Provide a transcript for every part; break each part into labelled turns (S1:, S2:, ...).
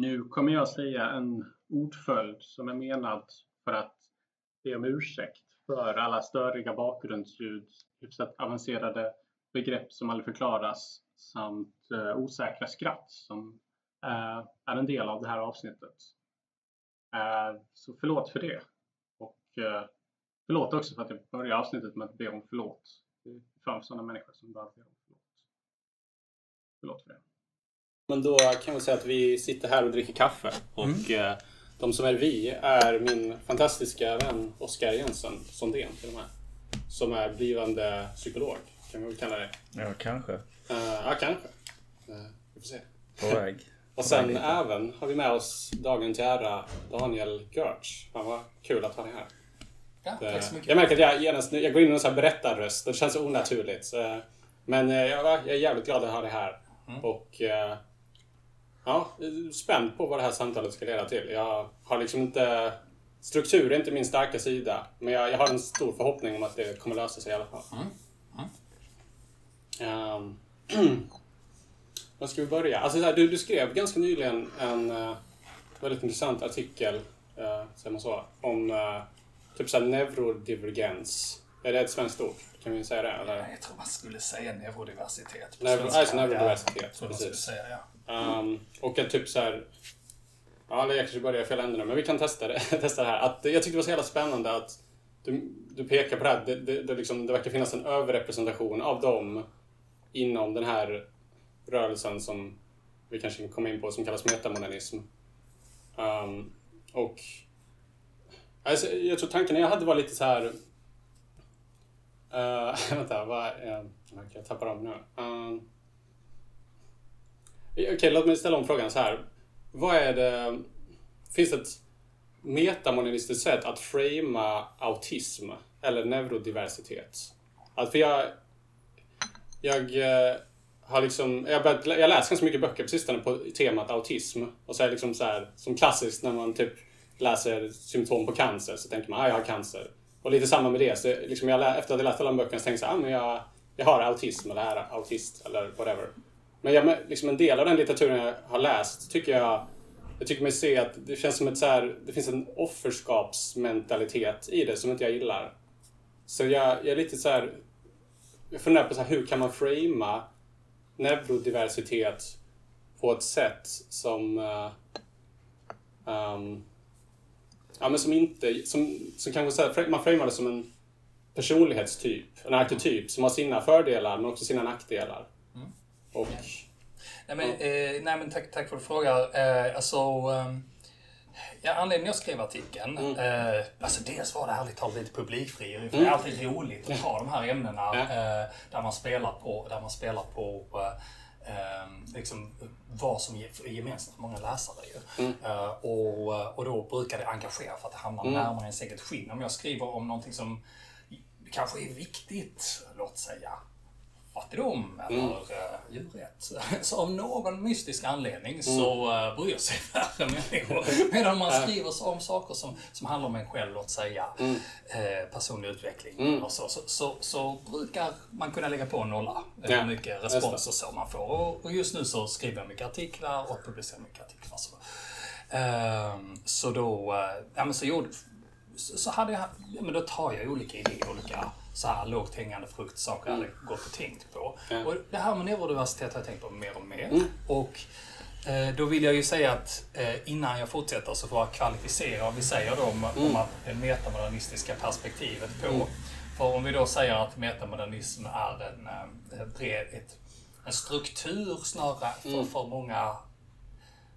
S1: Nu kommer jag säga en ordföljd som är menad för att be om ursäkt för alla störiga bakgrundsljud, hyfsat avancerade begrepp som aldrig förklaras samt eh, osäkra skratt som eh, är en del av det här avsnittet. Eh, så förlåt för det. Och eh, förlåt också för att jag börjar avsnittet med att be om förlåt framför sådana människor som behöver be om förlåt. Förlåt för det.
S2: Men då kan vi säga att vi sitter här och dricker kaffe. Och mm. de som är vi är min fantastiska vän Oskar Jensen Sondén till och med. Som är blivande psykolog. Kan vi väl kalla det.
S3: Ja, kanske. Uh,
S2: ja, kanske. Uh, vi får se.
S3: På väg.
S2: och sen väg även har vi med oss dagen till ära Daniel Görtz. Fan vad kul att ha dig här.
S4: Ja, tack så mycket.
S2: Jag märker att jag genast jag går in i en sån här berättarröst. Det känns onaturligt. Men jag är jävligt glad att ha dig här. Mm. Och ja, spänd på vad det här samtalet ska leda till. Jag har liksom inte... Struktur är inte min starka sida. Men jag, jag har en stor förhoppning om att det kommer lösa sig i alla fall. Mm. Um, var ska vi börja? Alltså, här, du, du skrev ganska nyligen en uh, väldigt intressant artikel, uh, säger man så, om uh, typ såhär neurodivergens. Är det ett svenskt ord? Kan vi säga det? Eller?
S4: Jag tror man skulle säga neurodiversitet.
S2: Neuro, alltså neurodiversitet,
S4: ja,
S2: precis.
S4: Säga,
S2: ja. Um, och att typ så här, Ja, eller jag kanske börjar i fel ände nu, men vi kan testa det, testa det här. Att, jag tyckte det var så jävla spännande att du, du pekar på det här. Det, det, det, liksom, det verkar finnas en överrepresentation av dem inom den här rörelsen som vi kanske kommer in på som kallas metamodernism. Um, och alltså, jag tror tanken jag hade var lite så här... Uh, vänta, vad... Uh, jag tappar dem nu. Uh, Okej, okay, låt mig ställa om frågan så här. Vad är det... Finns det ett metamodernistiskt sätt att framea autism eller neurodiversitet? Att för jag, jag eh, har liksom, jag, börjat, jag läser ganska mycket böcker på sistone på temat autism. Och så är det liksom så här, som klassiskt när man typ läser symptom på cancer så tänker man att ah, jag har cancer. Och lite samma med det. Så liksom jag, efter att jag läst alla de böckerna så tänkte jag ah, men jag, jag har autism eller är autist eller whatever. Men jag, liksom en del av den litteraturen jag har läst tycker jag jag tycker mig se att det känns som ett så här, det finns en offerskapsmentalitet i det som inte jag gillar. Så jag, jag är lite så här, jag funderar på så här, hur kan man framea neurodiversitet på ett sätt som uh, um, ja, men som inte, som, som kanske så här, man framar det som en personlighetstyp, en arketyp som har sina fördelar men också sina nackdelar. Mm. Och,
S4: nej, men, eh, nej men tack, tack för att du frågar. Eh, alltså, um, Ja, anledningen jag skrev artikeln, mm. eh, alltså dels var det ärligt talat lite publikfrieri. För mm. det är alltid roligt att ta de här ämnena eh, där man spelar på, där man spelar på eh, eh liksom, vad som är gemensamt för många läsare. Ju. Mm. Eh, och, och då brukar det engagera för att det hamnar mm. närmare ens eget skinn. Om jag skriver om någonting som kanske är viktigt, låt säga fattigdom eller mm. uh, djurrätt. Så av någon mystisk anledning mm. så uh, bryr sig färre människor. Medan man skriver om saker som, som handlar om en själv, låt säga mm. eh, personlig utveckling mm. och så, så, så, så, brukar man kunna lägga på en nolla hur ja. mycket respons och så man får. Och, och, just nu så skriver jag mycket artiklar och publicerar mycket artiklar. Så, uh, så då, ja men så gjorde så hade jag, ja, men då tar jag olika idéer, olika så här lågt hängande frukt, saker mm. jag hade gått och tänkt på. Mm. Och det här med neurodiversitet har jag tänkt på mer och mer. Mm. Och eh, då vill jag ju säga att eh, innan jag fortsätter så får jag kvalificera vad vi säger då om, om att det metamodernistiska perspektivet på. Mm. För om vi då säger att metamodernism är en, eh, bred, ett, en struktur snarare för, mm. för många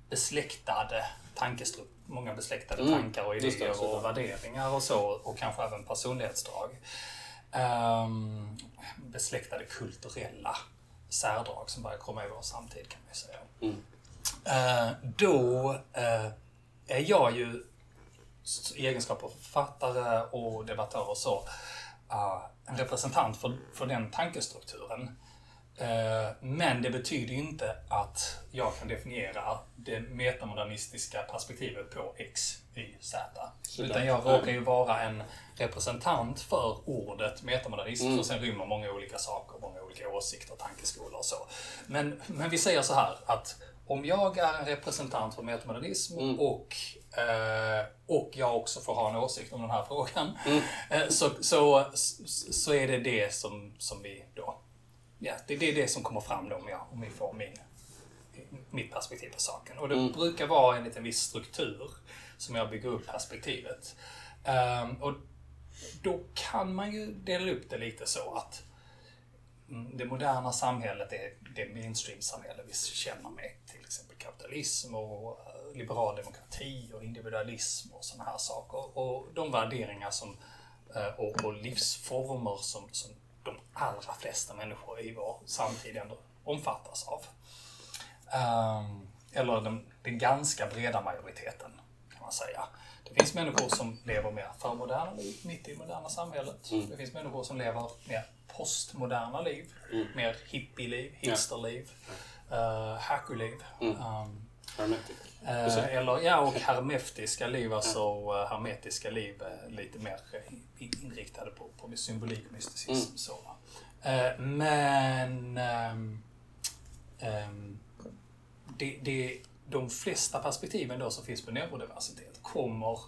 S4: besläktade tankestrukturer många besläktade mm. tankar och idéer och värderingar och så och kanske även personlighetsdrag um, besläktade kulturella särdrag som börjar komma i vår samtid kan man säga. Mm. Uh, då uh, är jag ju i egenskap av författare och debattör och så uh, en representant för, för den tankestrukturen. Men det betyder inte att jag kan definiera det metamodernistiska perspektivet på X, Y, Z. Utan jag råkar ju vara en representant för ordet metamodernism mm. som sen rymmer många olika saker, många olika åsikter, tankeskolor och så. Men, men vi säger så här att om jag är en representant för metamodernism
S2: Mm.
S4: och, eh, och jag också får ha en åsikt om den här frågan,
S2: Mm.
S4: eh, så, så, så är det det som, som vi då... Ja, det, det är det som kommer fram då om, jag, om vi får min, mitt perspektiv på saken. Och det
S2: Mm.
S4: brukar vara en viss struktur som jag bygger upp perspektivet. Ehm, och då kan man ju dela upp det lite så att mm, det moderna samhället är det mainstream-samhälle vi känner med till exempel kapitalism och eh, liberal demokrati och individualism och sådana här saker. Och de värderingar som, eh, och, och livsformer som, som de allra flesta människor i vår samtid ändå omfattas av. Ehm, eller den, den ganska breda majoriteten kan man säga. Det finns människor som lever mer förmoderna liv mitt i det moderna samhället. Det finns människor som lever mer postmoderna liv. Mer hippieliv, hipsterliv, uh, hackerliv. Ehm,
S2: Hermetic.
S4: Eh, eller ja, och hermetiska liv, alltså eh, hermetiska liv, eh, lite mer eh, in- inriktade på, på symbolik och mysticism. Så. va. Eh, men ehm, det, det, de flesta perspektiven då som finns på neurodiversitet kommer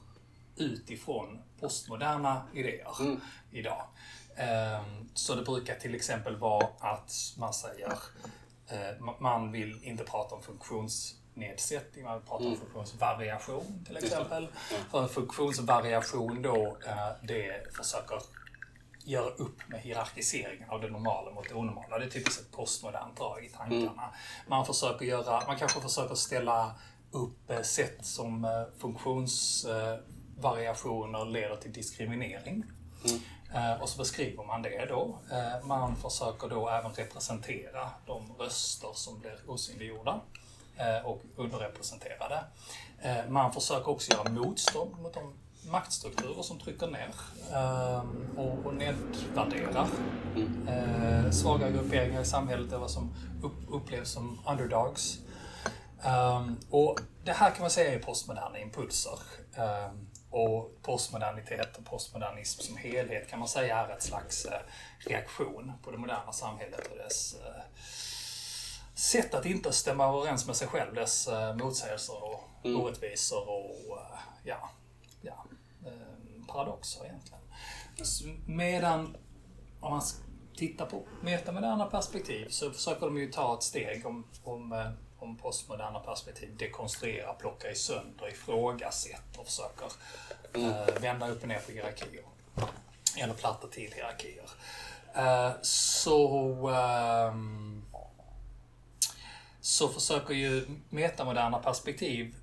S4: utifrån postmoderna idéer idag. Ehm, Så det brukar till exempel vara att man säger eh, ma- man vill inte prata om funktionsnedsättning, man vill prata om funktionsvariation till exempel. För en funktionsvariation då, eh, det försöker göra upp med hierarkiseringen av det normala mot det onormala. Det är typiskt ett postmodernt drag i tankarna. Man, försöker göra, man kanske försöker ställa upp eh, sätt som eh, funktionsvariationer leder till diskriminering. Eh, Och så beskriver man det då. Man försöker då även representera de röster som blir osynliggjorda Eh, och underrepresenterade. Eh, man försöker också göra motstånd mot de maktstrukturer som trycker ner ehm, och nedvärderar eh, svaga grupperingar i samhället eller som upplevs som underdogs. Ehm, och det här kan man säga är postmoderna impulser. Ehm, och postmodernitet och postmodernism som helhet kan man säga är ett slags reaktion på det moderna samhället och dess sätt att inte stämma överens med sig själv, dess eh, motsägelser och orättvisor och eh, ja, ja, eh, paradoxer egentligen. Medan om man tittar på metamoderna perspektiv så försöker de ju ta ett steg om, om, om postmoderna perspektiv, dekonstruera, plocka i sönder, ifrågasätta och försöker eh, vända upp och ner på hierarkier. Eller platta till hierarkier. Eh, så ehm, så försöker ju metamoderna perspektiv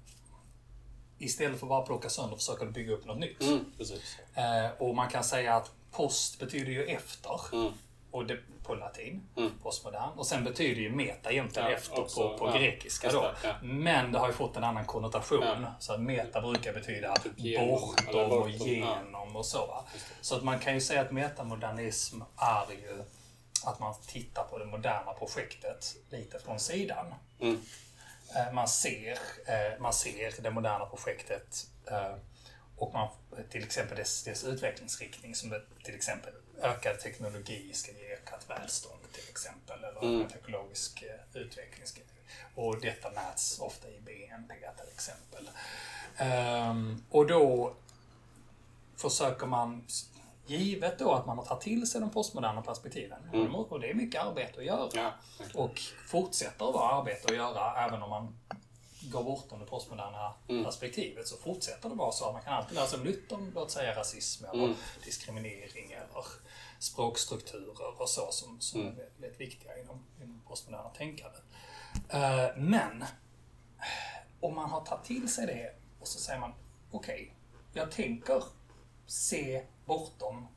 S4: istället för bara plocka sönder försöker de bygga upp något nytt.
S2: Mm.
S4: Eh, och man kan säga att post betyder ju efter.
S2: Mm.
S4: Och det, på latin, postmodern. Och sen betyder ju meta egentligen
S2: Ja,
S4: efter
S2: också,
S4: på, på
S2: ja,
S4: grekiska då.
S2: det, ja.
S4: Men det har ju fått en annan konnotation. Så att meta brukar betyda
S2: Typ genom,
S4: bortom och genom och så. Så att man kan ju säga att metamodernism är ju att man tittar på det moderna projektet lite från sidan.
S2: Mm.
S4: Eh, Man ser, eh, man ser det moderna projektet eh, och man, till exempel dess, dess utvecklingsriktning som till exempel ökad teknologi ska ge ökat välstånd till exempel eller
S2: Mm.
S4: ekologisk utveckling. Ska, och detta mäts ofta i BNP till exempel. Ehm, och då försöker man, givet då att man har tagit till sig de postmoderna perspektiven, och det är mycket arbete att göra,
S2: Ja.
S4: och fortsätter att vara arbete att göra även om man går bortom det postmoderna perspektivet så fortsätter det vara så. Att man kan alltid lära sig nytt om låt säga rasism eller diskriminering eller språkstrukturer och så som, som är väldigt, viktiga inom, inom postmoderna tänkande. Eh, men om man har tagit till sig det och så säger man okej, jag tänker se bortom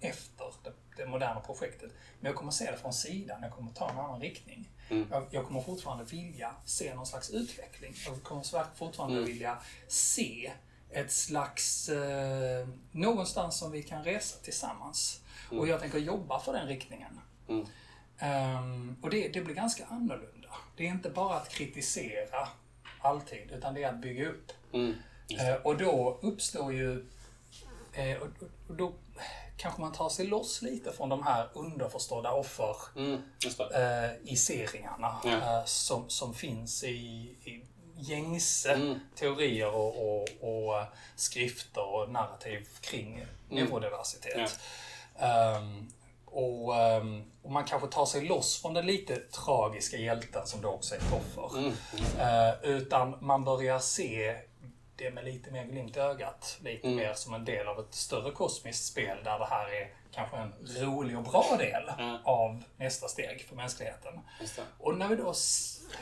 S4: efter det, det moderna projektet. Men jag kommer se det från sidan, jag kommer ta en annan riktning. Jag, jag kommer fortfarande vilja se någon slags utveckling. Jag kommer fortfarande vilja se ett slags... Eh, någonstans som vi kan resa tillsammans. Och jag tänker jobba för den riktningen. Ehm, och det, det blir ganska annorlunda. Det är inte bara att kritisera alltid, utan det är att bygga upp.
S2: Mm.
S4: Eh, och då uppstår ju... Eh, och, och då kanske man tar sig loss lite från de här underförstådda offer
S2: Mm,
S4: eh, i
S2: Ja.
S4: eh, som, som finns i, i gängse
S2: Mm.
S4: teorier och, och, och eh, skrifter och narrativ kring
S2: Mm.
S4: neurodiversitet. Ehm, och, ehm, och man kanske tar sig loss från den lite tragiska hjälten som då också är ett offer.
S2: Mm.
S4: Eh, utan man börjar se det med lite mer glimt i ögat. Lite
S2: Mm.
S4: mer som en del av ett större kosmiskt spel där det här är kanske en rolig och bra del
S2: Ja.
S4: av nästa steg för mänskligheten. Och när vi då...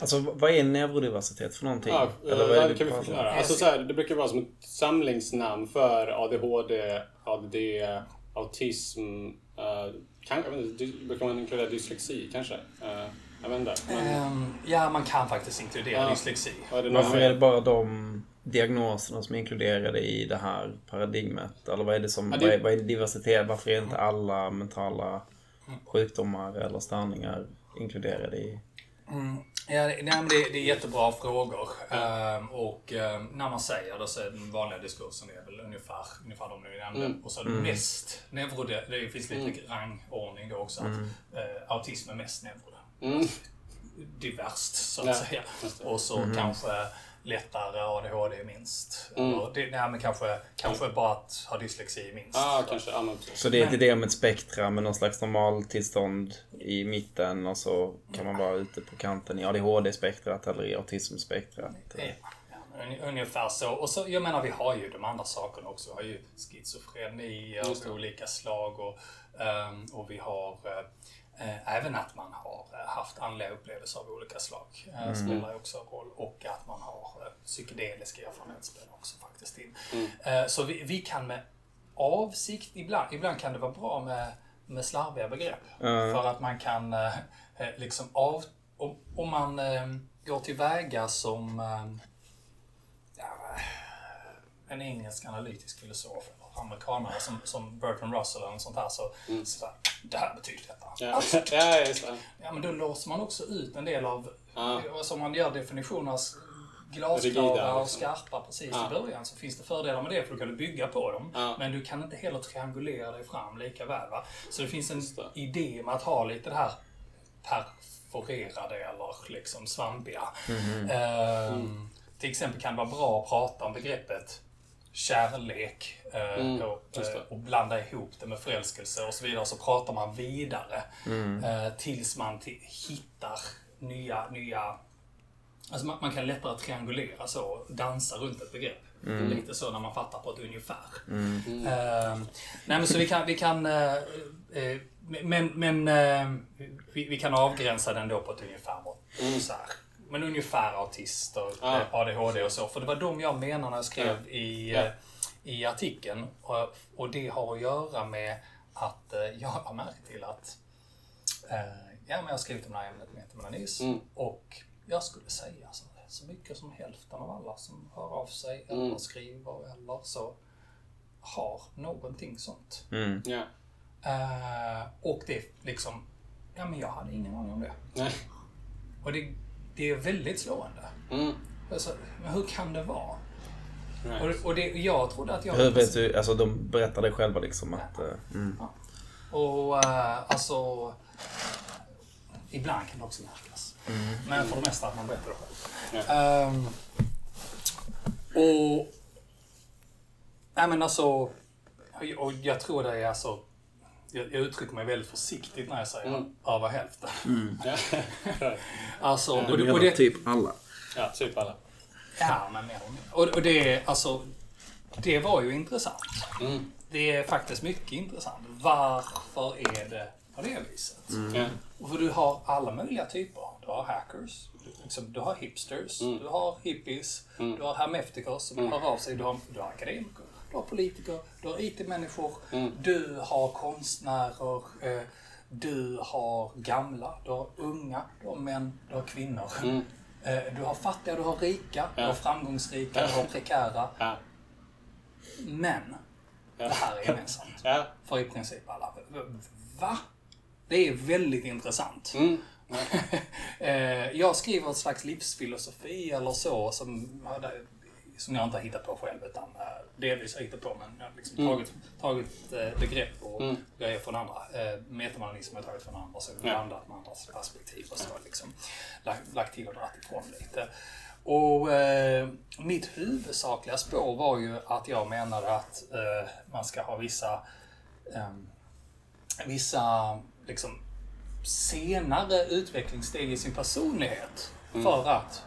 S3: Alltså vad är neurodiversitet för någonting?
S2: Ja,
S3: Eller vad är det
S2: kan vi förklara. Alltså, så här, det brukar vara som ett samlingsnamn för ADHD, ADD, autism. Uh, kan, jag vet inte, brukar man inkludera dyslexi kanske? Uh, jag vet inte. Men,
S4: ehm, ja, man kan faktiskt inkludera
S2: Ja.
S4: dyslexi.
S3: Varför är det bara de diagnoserna som är inkluderade i det här paradigmet? Eller vad är det som,
S2: Ja, det-
S3: vad, är, vad är diversitet? Varför är inte alla mentala sjukdomar eller störningar inkluderade i?
S4: Ja, det, nej, men det, det är jättebra frågor. Ehm, och ehm, när man säger det så är den vanliga diskursen är väl ungefär, ungefär de vi nämnde.
S2: Mm.
S4: Och så mest neurode, det finns lite rangordning då också. Att, eh, autism är mest neurode.
S2: Mm.
S4: Diverst så att
S2: Ja,
S4: säga. Och så kanske lättare ADHD minst.
S2: Mm.
S4: Eller, det, nej, men kanske, kanske bara att ha dyslexi minst.
S2: Ja, kanske. Ja, men,
S3: Så det är inte det om ett spektra med någon slags normaltillstånd i mitten och så kan man vara ute på kanten i ADHD-spektrat eller i autismspektrat.
S4: Ungefär så. Och så, jag menar, vi har ju de andra sakerna också. Vi har ju schizofreni av olika slag och, ehm, och vi har eh, även att man har eh, haft andliga upplevelser av olika slag. Eh, spelar ju också roll. Och att man har eh, psykedeliska erfarenheter spelar också faktiskt in. Eh, så vi, vi kan med avsikt, ibland, ibland kan det vara bra med, med slarviga begrepp. För att man kan eh, eh, liksom av... Om, om man eh, går tillväga som eh, ja, en engelsk analytisk filosof amerikanare som, som Bertrand Russell eller något sånt här så, så här, det här betyder detta.
S2: ja. ja, just det.
S4: Ja, men då låser man också ut en del av,
S2: Ja.
S4: alltså man gör definitionerna glasklara och
S2: liksom.
S4: skarpa precis
S2: Ja.
S4: i början så finns det fördelar med det för då kan du bygga på dem.
S2: Ja.
S4: Men du kan inte heller triangulera dig fram lika väl. Va? Så det finns en
S2: det.
S4: idé med att ha lite det här perforerade eller liksom svampiga. Ehm, Till exempel kan det vara bra att prata om begreppet kärlek eh,
S2: Mm,
S4: och, eh, och blanda ihop det med förälskelse och så vidare. Så pratar man vidare eh, tills man hittar nya, nya Alltså man, man kan lättare triangulera så, och dansa runt ett begrepp. Lite så när man fattar på ett ungefär. Eh, nej men så vi kan, vi kan eh, eh, men, men vi, vi kan avgränsa den då på ett ungefär. Så här. Men ungefär autister,
S2: Ah.
S4: ADHD och så. För det var de jag menade när jag skrev i,
S2: Ja.
S4: eh, i artikeln. Och, och det har att göra med att eh, jag har märkt till att eh, ja, men jag har skrivit om det här ämnet metamodernism
S2: Mm.
S4: och jag skulle säga så, så mycket som hälften av alla som hör av sig
S2: Mm.
S4: eller skriver eller så har någonting sånt.
S3: Mm.
S2: Ja.
S4: Eh, och det är liksom, ja men jag hade ingen aning om det.
S2: Nej.
S4: Och det, det är väldigt slående.
S2: Mm.
S4: Alltså, men hur kan det vara?
S2: Right.
S4: Och, och det, jag trodde att jag...
S3: Hur vet du, alltså de berättade själva liksom att... eh, Mm.
S4: Och eh, alltså... Ibland kan det också märkas. Men för det mesta att man berättar det själv. Ehm, och... Nej men alltså... Och jag tror det är alltså... Jag, jag uttrycker mig väldigt försiktigt när jag säger
S2: Mm.
S4: över hälften.
S2: Right.
S4: Alltså, och,
S3: Du
S4: det- och
S3: menar
S4: det,
S3: typ alla?
S2: ja, typ alla.
S4: Ja, men mer och mer. Och, och det, alltså, det var ju intressant.
S2: Mm.
S4: Det är faktiskt mycket intressant. Varför är det på det viset?
S2: Ja.
S4: Och för du har alla möjliga typer. Du har hackers, du, liksom, du har hipsters,
S2: Mm.
S4: du har hippies, du har hermeftikers som hör av sig, du har, du har akademiker, du har politiker, du har IT-människor,
S2: Mm.
S4: du har konstnärer, eh, du har gamla, du har unga, du har män, du har kvinnor.
S2: Mm.
S4: Eh, du har fattiga, du har rika, du
S2: Ja.
S4: har framgångsrika, du har prekära.
S2: Ja.
S4: Men det här är gemensamt för i princip alla. Va? Det är väldigt intressant.
S2: Mm.
S4: Eh, jag skriver ett slags livsfilosofi eller så som som jag inte har hittat på själv utan uh, delvis har hittat på men jag har liksom
S2: Mm.
S4: tagit, tagit uh, begrepp och
S2: Mm.
S4: grejer från andra. Metamodernism har jag tagit från andra så
S2: Ja.
S4: blandat med andras perspektiv och så liksom lagt, lagt till och dragit ifrån lite. Och eh, mitt huvudsakliga spår var ju att jag menade att eh, man ska ha vissa ehm, vissa liksom, senare utvecklingssteg i sin personlighet för att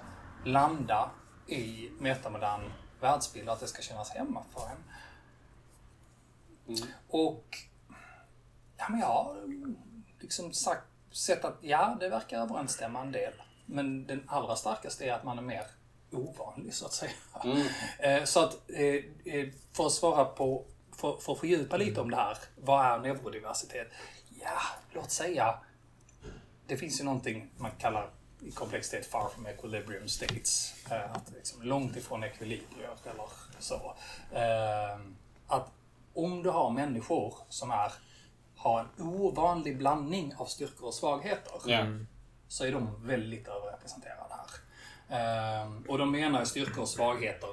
S4: landa i metamodern världsbild, att det ska kännas hemma för en. Och ja, men jag har liksom sagt, sett att ja, det verkar överensstämma en del. Men den allra starkaste är att man är mer ovanlig, så att säga. Eh, Så att, eh, eh, för att svara på, för, för att fördjupa lite om det här, vad är neurodiversitet? Ja, låt säga, det finns ju någonting man kallar i komplexitet far from equilibrium states. Eh, Att liksom långt ifrån ekvilibrium eller så. Eh, Att om du har människor som är, har en ovanlig blandning av styrkor och svagheter
S2: Ja.
S4: så är de väldigt överrepresenterade här. Ehm, och de menar styrkor och svagheter,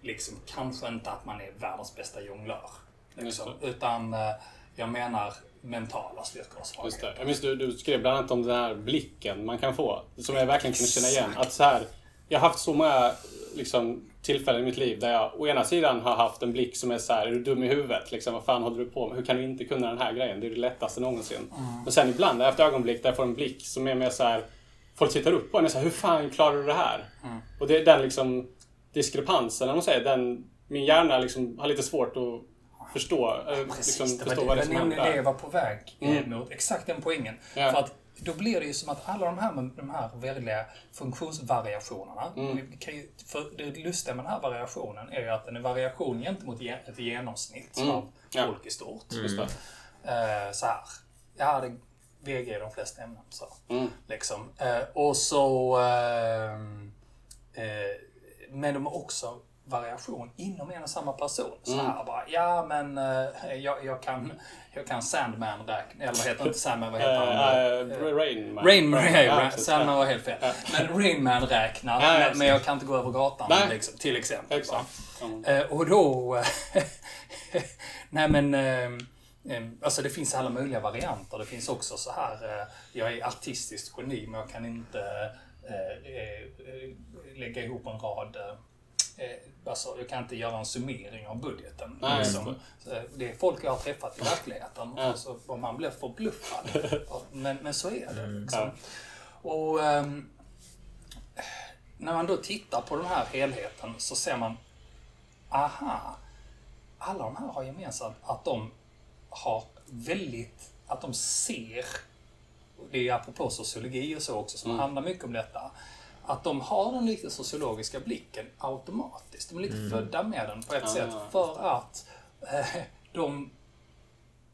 S4: liksom kanske inte att man är världens bästa jonglör. Liksom, utan eh, jag menar mentala styrkor och
S2: Just
S4: svagheter.
S2: det. Jag minns du, du skrev bland annat om den här blicken man kan få. Som jag verkligen kunde känna igen. Att så här, jag har haft så många liksom, tillfällen i mitt liv där jag å ena sidan har haft en blick som är så här, är du dum i huvudet? Liksom, vad fan håller du på med? Hur kan du inte kunna den här grejen? Det är det lättaste någonsin. Men sen ibland haft ögonblick där jag får en blick som är mer så här, folk tittar upp på en och säger hur fan klarar du det här? Och det är den liksom diskrepansen, eller man säger, den, min hjärna liksom har lite svårt att förstå, eh,
S4: Precis,
S2: liksom,
S4: det
S2: förstå
S4: det,
S2: vad det är som
S4: nämligen det
S2: händer.
S4: jag var på väg
S2: Mm.
S4: mot. Exakt den poängen.
S2: Ja.
S4: För att då blir det ju som att alla de här, de här väldiga funktionsvariationerna,
S2: Mm.
S4: ju, för det lustiga med den här variationen är ju att den är variation gentemot ge- ett genomsnitt
S2: Mm.
S4: av
S2: Ja.
S4: folk i stort.
S2: Just det.
S4: Eh, så här. Jag hade VG i de flesta ämnen. Så.
S2: Mm.
S4: Liksom. Eh, och så... ehm, eh, men de har också variation inom en och samma person. Så
S2: Mm.
S4: här bara, ja men eh, jag, jag, kan, jag kan Sandman räkna, eller heter inte Sandman, vad heter han?
S2: Uh, uh, Rain Man.
S4: Rain Man,
S2: Ja.
S4: Sandman var helt fel. Men Rain Man räknar, men, men jag kan inte gå över gatan liksom, till exempel.
S2: Exakt. Mm.
S4: Eh, och då... nej men... Eh, eh, alltså det finns alla möjliga varianter. Det finns också så här... Eh, jag är artistiskt geni men jag kan inte eh, eh, eh, lägga ihop en rad... Eh, eh, alltså jag kan inte göra en summering av budgeten.
S2: Nej,
S4: liksom. eh, det är folk jag har träffat i verkligheten.
S2: Ja.
S4: Och, så, och man blir förbluffad. men, men så är det. Liksom.
S2: Ja.
S4: Och... ehm, när man då tittar på den här helheten så ser man, aha, alla de här har gemensamt att de har väldigt, att de ser, och det är apropå sociologi och så också som handlar mycket om detta, att de har den lite sociologiska blicken automatiskt. De är lite födda med den på ett
S2: Ah.
S4: sätt för att eh, de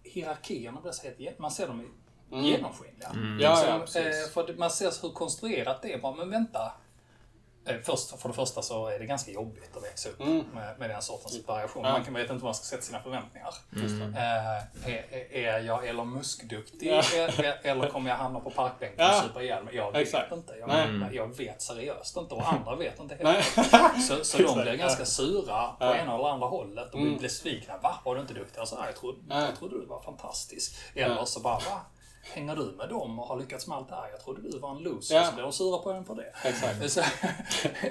S4: hierarkierna blir så helt, man ser dem i genomskinliga.
S2: Ja,
S4: Liksom,
S2: ja,
S4: eh, för man ser hur konstruerat det är. Bara, men vänta. Eh, Först, för det första så är det ganska jobbigt att växa upp
S2: Mm.
S4: med, med den sortens variation.
S2: Ja.
S4: Man kan vet inte var man ska sätta sina förväntningar.
S2: Mm.
S4: Eh, är, är- jag Elon Musk-duktig
S2: Ja.
S4: eller, eller kommer jag hamna på parkbänken
S2: Ja.
S4: och supa ihjäl mig? Jag vet
S2: Exakt.
S4: inte. Jag,
S2: Nej.
S4: jag vet seriöst inte och andra vet inte heller. Så, så de blir ganska sura på
S2: Ja.
S4: ena eller andra hållet och
S2: Mm.
S4: blir besvikna. Va? Var du inte duktig? Alltså, jag, trodde, jag trodde du var fantastisk. Eller så bara, va? Hänger du med dem och har lyckats med allt det här? Jag trodde du var en loser.
S2: Ja.
S4: Så blir de sura på en för det.
S2: Exakt.
S4: Så,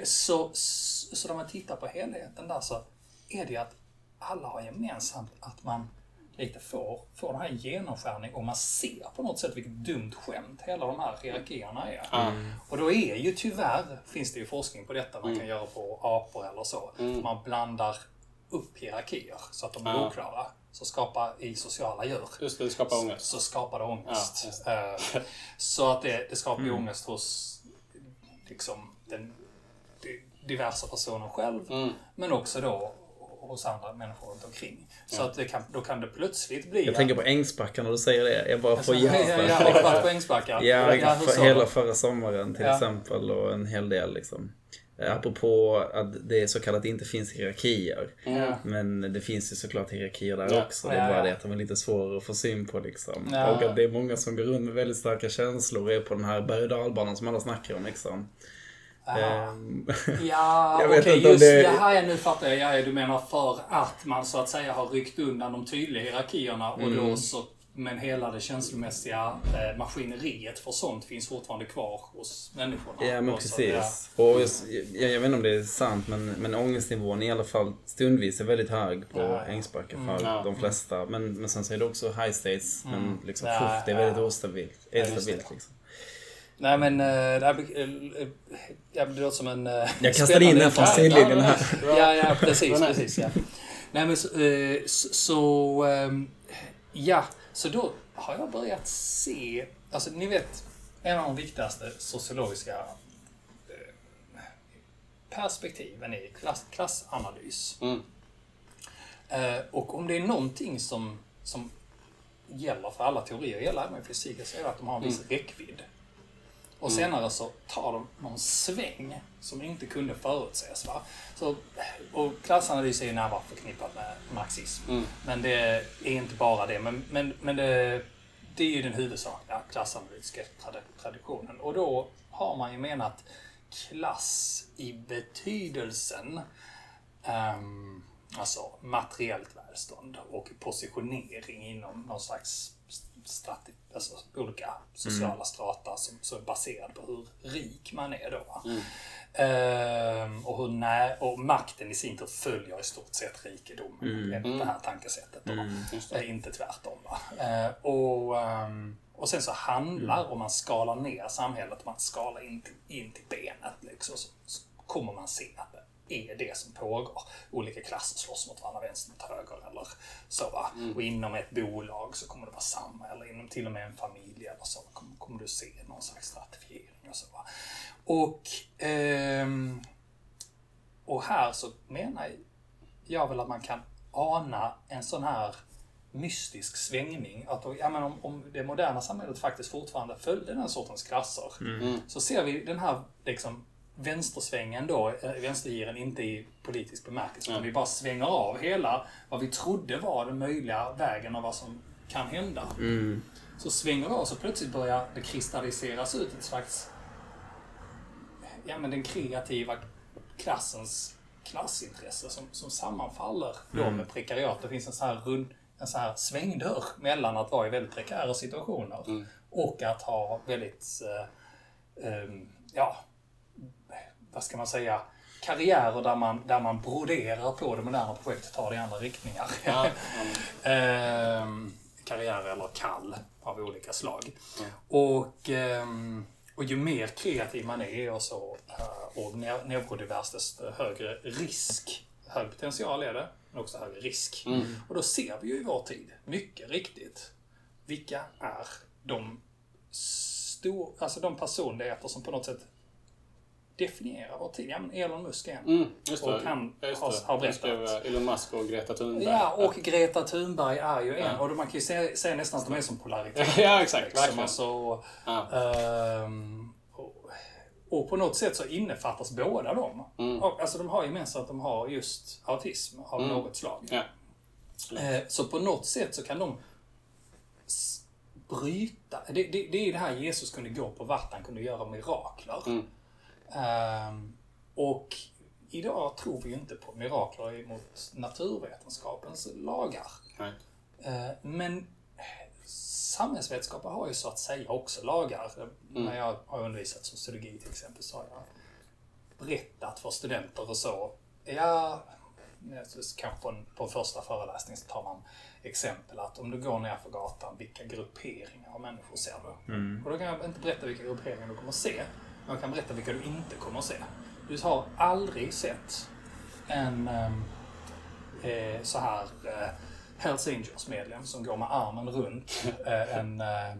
S4: så, så, så när man tittar på helheten där så är det att alla har gemensamt att man lite får, får den här genomskärning och man ser på något sätt vilket dumt skämt hela de här hierarkierna är.
S2: Ja.
S4: Och då är ju tyvärr, finns det ju forskning på detta, man kan göra på apor eller så. Man blandar upp hierarkier så att de är
S2: Ja.
S4: oklara. Så skapar i sociala djur
S2: Just det, det skapar ångest.
S4: så skapar det ångest.
S2: Ja,
S4: Eh, så att det, det skapar ju ångest hos liksom, den di- diversa personen själv,
S2: Mm.
S4: men också då hos andra människor runt omkring. Så att det kan, då kan det plötsligt bli...
S3: Jag tänker på Ängsbacka när du säger det. Jag bara får
S4: Alltså, ja,
S3: hjärta.
S4: ja, har varit på Ängsbacka?
S3: Ja,
S4: så?
S3: hela förra sommaren till
S4: Ja.
S3: exempel och en hel del liksom. Eh, Apropå att det är så kallat inte finns hierarkier.
S4: Ja.
S3: Men det finns ju såklart hierarkier där
S2: Ja.
S3: också. Det är bara det att de är lite svårare att få syn på liksom.
S4: Ja.
S3: Och att det är många som går runt med väldigt starka känslor och är på den här berg och som alla snackar om liksom. Ehm,
S4: Ja, okej,
S3: om
S4: just
S3: det-
S4: Jaha, ja, nu fattar jag. Ja, ja, du menar för att man så att säga har ryckt undan de tydliga hierarkierna och
S3: Mm.
S4: då så men hela det känslomässiga eh, maskineriet för sånt finns fortfarande kvar hos människorna.
S3: Ja, men precis. Och jag, jag, jag vet inte om det är sant, men, men ångestnivån i alla fall stundvis är väldigt hög på
S4: Ja.
S3: Ängsbacka för
S2: Ja.
S3: de flesta. Men, men sen så är det också high states, men liksom
S4: Ja,
S3: fuff, det är väldigt
S4: ja.
S3: ostabilt.
S4: det.
S3: Instabilt liksom.
S4: Nej, men eh, det, här, eh, ja, det låter som en... eh,
S3: Jag kastade in den från sidlinjen här.
S4: Ja, ja, precis, precis. Ja. Nej, men så, eh, så, så ehm, ja, så då har jag börjat se, alltså ni vet, en av de viktigaste sociologiska eh, perspektiven är klass, klassanalys.
S2: Mm.
S4: Eh, och om det är någonting som, som gäller för alla teorier, gäller även i fysiken, så är det att de har en viss räckvidd. Och senare så tar de någon sväng som inte kunde förutses. Va? Så, och klassanalys är ju närmare förknippat med marxism.
S2: Mm.
S4: Men det är inte bara det. Men, men, men det, det är ju den huvudsakliga klassanalytiska trad- traditionen. Och då har man ju menat klass i betydelsen ehm, alltså materiellt välstånd och positionering inom någon slags strati, alltså olika sociala strata som, som är baserad på hur rik man är då. va. Ehm, och, hur nä- och makten i sin tur följer i stort sett rikedomen. Mm. Det här tankesättet. Då. Eh, inte tvärtom. Eh, och, ehm, och sen så handlar, om man skalar ner samhället, man skalar in till, in till benet, liksom, så, så kommer man se att det är det som pågår. Olika klasser slåss mot varandra, vänster mot höger eller så. Va? Och inom ett bolag så kommer det vara samma, eller inom till och med en familj eller så kommer, kommer du se någon slags stratifiering och så. Va? Och, ehm, och här så menar jag väl att man kan ana en sån här mystisk svängning. Att ja, men om, om det moderna samhället faktiskt fortfarande följde den sortens klasser så ser vi den här liksom, vänstersvängen då, eh, vänstergiren, inte i politisk bemärkelse, utan vi bara svänger av hela vad vi trodde var den möjliga vägen av vad som kan hända. Så svänger vi av så plötsligt börjar det kristalliseras ut ett slags ja, men den kreativa klassens klassintresse som, som sammanfaller då med prekariat. Det finns en sån här, rund, en sån här svängdörr mellan att vara i väldigt prekära situationer och att ha väldigt, eh, ehm, ja, vad ska man säga, karriärer där man, där man broderar på det moderna projektet tar det i andra riktningar.
S2: Ja,
S4: Ehm, karriär eller kall av olika slag. Och, ehm, och ju mer kreativ man är och så eh, och neu- neurodivers desto högre risk, hög potential är det, men också högre risk. Och då ser vi ju i vår tid, mycket riktigt, vilka är de stor, alltså de personligheter som på något sätt definierar vår tid. Ja, men Elon Musk är en.
S2: Mm, just det.
S4: Och han
S2: Ja, just
S4: har-
S2: det.
S4: har
S2: Han
S4: berättat.
S2: Elon Musk och Greta Thunberg.
S4: Ja, och Greta Thunberg är ju en. Och man kan ju se nästan att de är som polaritet.
S2: Ja, exakt.
S4: liksom.
S2: Verkligen.
S4: Alltså,
S2: Ja.
S4: ehm, och, och på något sätt så innefattas båda dem.
S2: Mm.
S4: Alltså de har gemensamt att de har just autism av något slag.
S2: Ja.
S4: Eh, Så på något sätt så kan de bryta. Det, det, det är det här Jesus kunde gå på vatten, han kunde göra mirakler.
S2: Mm.
S4: Ehm, och idag tror vi ju inte på mirakler mot naturvetenskapens lagar.
S2: Nej.
S4: Eh, Men samhällsvetenskap har ju så att säga också lagar. När jag har undervisat sociologi till exempel så har jag berättat för studenter och så. Ja, kanske på en, på en första föreläsning så tar man exempel att om du går ner för gatan, vilka grupperingar av människor ser du? Och då kan jag inte berätta vilka grupperingar du kommer se, jag kan berätta vilka du inte kommer att se. Du har aldrig sett en ehm, eh, så här eh, Hells Angels-medlem som går med armen runt eh, en, eh,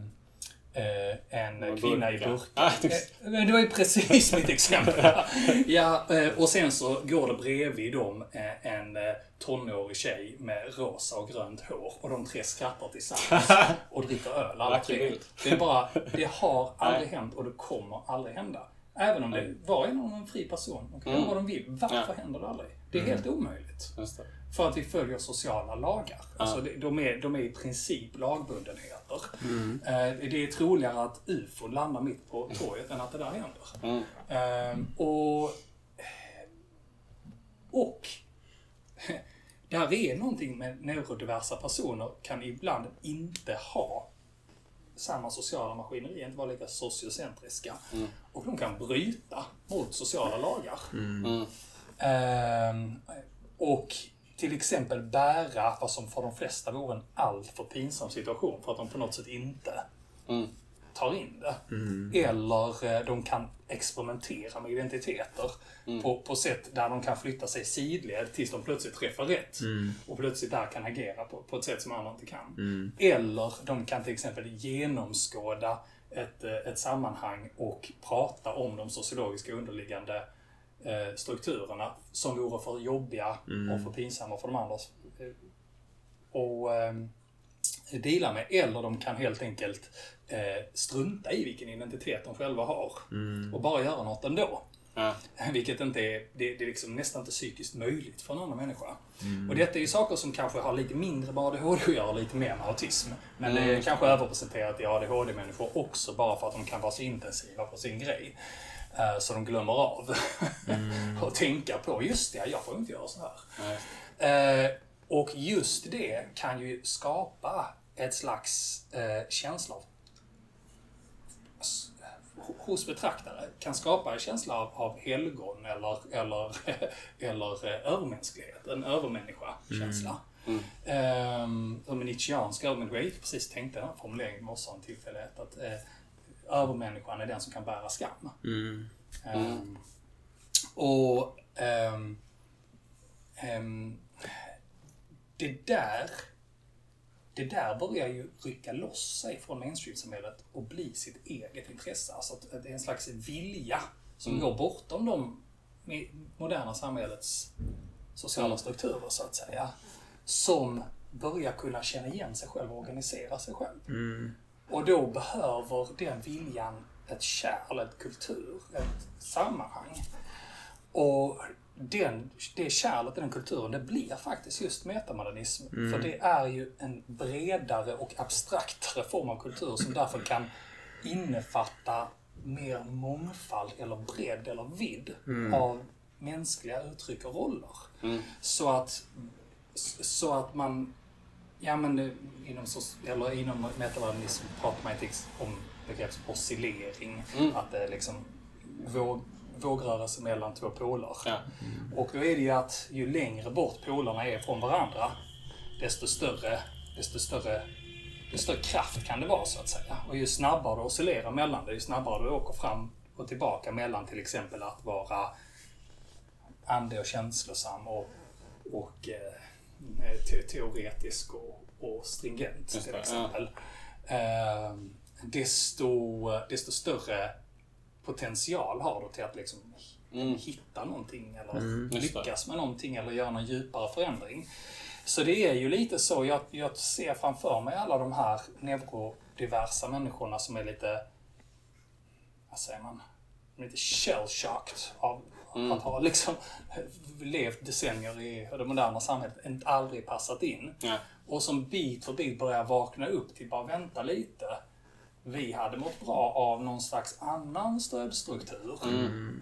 S4: eh, en kvinna i
S2: burka.
S4: burka.
S2: Ah, det-
S4: men det var ju precis mitt exempel. ja, eh, och sen så går det bredvid dem en tonårig tjej med rosa och grönt hår och de tre skrattar tillsammans och dricker öl alla tre. Det är bara, det har aldrig hänt och det kommer aldrig hända. Även om det var en fri person. De kan göra vad de vill. Varför
S2: Ja.
S4: händer det aldrig? Det är helt omöjligt. För att vi följer sociala lagar. Alltså, det- de, är, de är i princip lagbundenheter. Eh, det är troligare att UFO landar mitt på torget än att det där händer.
S2: Mm.
S4: Ehm, och... Och... Där är någonting med neurodiversa personer kan ibland inte ha samma sociala maskineri, inte vara lika sociocentriska. Och de kan bryta mot sociala lagar.
S2: Mm.
S4: Ehm, och till exempel bära vad som för de flesta vore en alltför pinsam situation för att de på något sätt inte
S2: Mm.
S4: tar in det. Eller eh, de kan experimentera med identiteter på, på sätt där de kan flytta sig sidled tills de plötsligt träffar rätt. Och plötsligt där kan agera på, på ett sätt som andra inte kan. Eller de kan till exempel genomskåda ett, eh, ett sammanhang och prata om de sociologiska underliggande strukturerna som vore för jobbiga och för pinsamma för de andra. eh, Och eh, deala med. Eller de kan helt enkelt eh, strunta i vilken identitet de själva har. Och bara göra något ändå.
S2: Ja.
S4: Vilket inte är, det, det är liksom nästan inte psykiskt möjligt för en annan människa. Och detta är ju saker som kanske har lite mindre med ADHD att göra lite mer med autism. Men det är kanske överrepresenterat i ADHD-människor också bara för att de kan vara så intensiva på sin grej. Eh, Så de glömmer av och tänka på, just det, jag får inte göra så här.
S2: Nej.
S4: Eh, och just det kan ju skapa ett slags eh, känsla av s- hos betraktare kan skapa en känsla av, av helgon eller, eller, eller eh, övermänsklighet. En övermänniska-känsla. Mm. som en nietzscheansk övermänniska. Jag gick precis tänkte den här formuleringen i morse en tillfällighet. Att eh, övermänniskan är den som kan bära skam.
S3: Mm.
S4: Ehm, och ehm, ehm, det där det där börjar ju rycka loss sig från mainstream-samhället och bli sitt eget intresse. Alltså att det är en slags vilja som går bortom de moderna samhällets sociala strukturer, så att säga. Som börjar kunna känna igen sig själv och organisera sig själv. Och då behöver den viljan ett kärl, ett kultur, ett sammanhang. Och den, det kärlet i den kulturen, det blir faktiskt just metamodernism. För det är ju en bredare och abstraktare form av kultur som därför kan innefatta mer mångfald eller bredd eller vidd av mänskliga uttryck och roller. Så att, så att man Ja, men inom, eller inom metamodernism pratar man om begrepp som oscillering. Att det är liksom våg, vågrörelse mellan två poler.
S2: Ja.
S4: Och då är det ju att ju längre bort polerna är från varandra, desto större, desto större, desto större kraft kan det vara så att säga. Och ju snabbare du oscillerar mellan det, ju snabbare du åker fram och tillbaka mellan till exempel att vara ande och känslosam och, och eh, te teoretisk och, och stringent
S2: Just
S4: till
S2: det,
S4: exempel. Eh, desto, desto större potential har du till att liksom
S2: Mm.
S4: hitta någonting eller
S2: det.
S4: lyckas med någonting eller göra någon djupare förändring. Så det är ju lite så, jag, jag ser framför mig alla de här neurodiversa människorna som är lite, vad säger man, lite shell-shocked av
S2: Mm.
S4: att ha liksom levt decennier i det moderna samhället, inte aldrig passat in.
S2: Ja.
S4: Och som bit för bit börjar vakna upp till bara vänta lite. Vi hade mått bra av någon slags annan stödstruktur.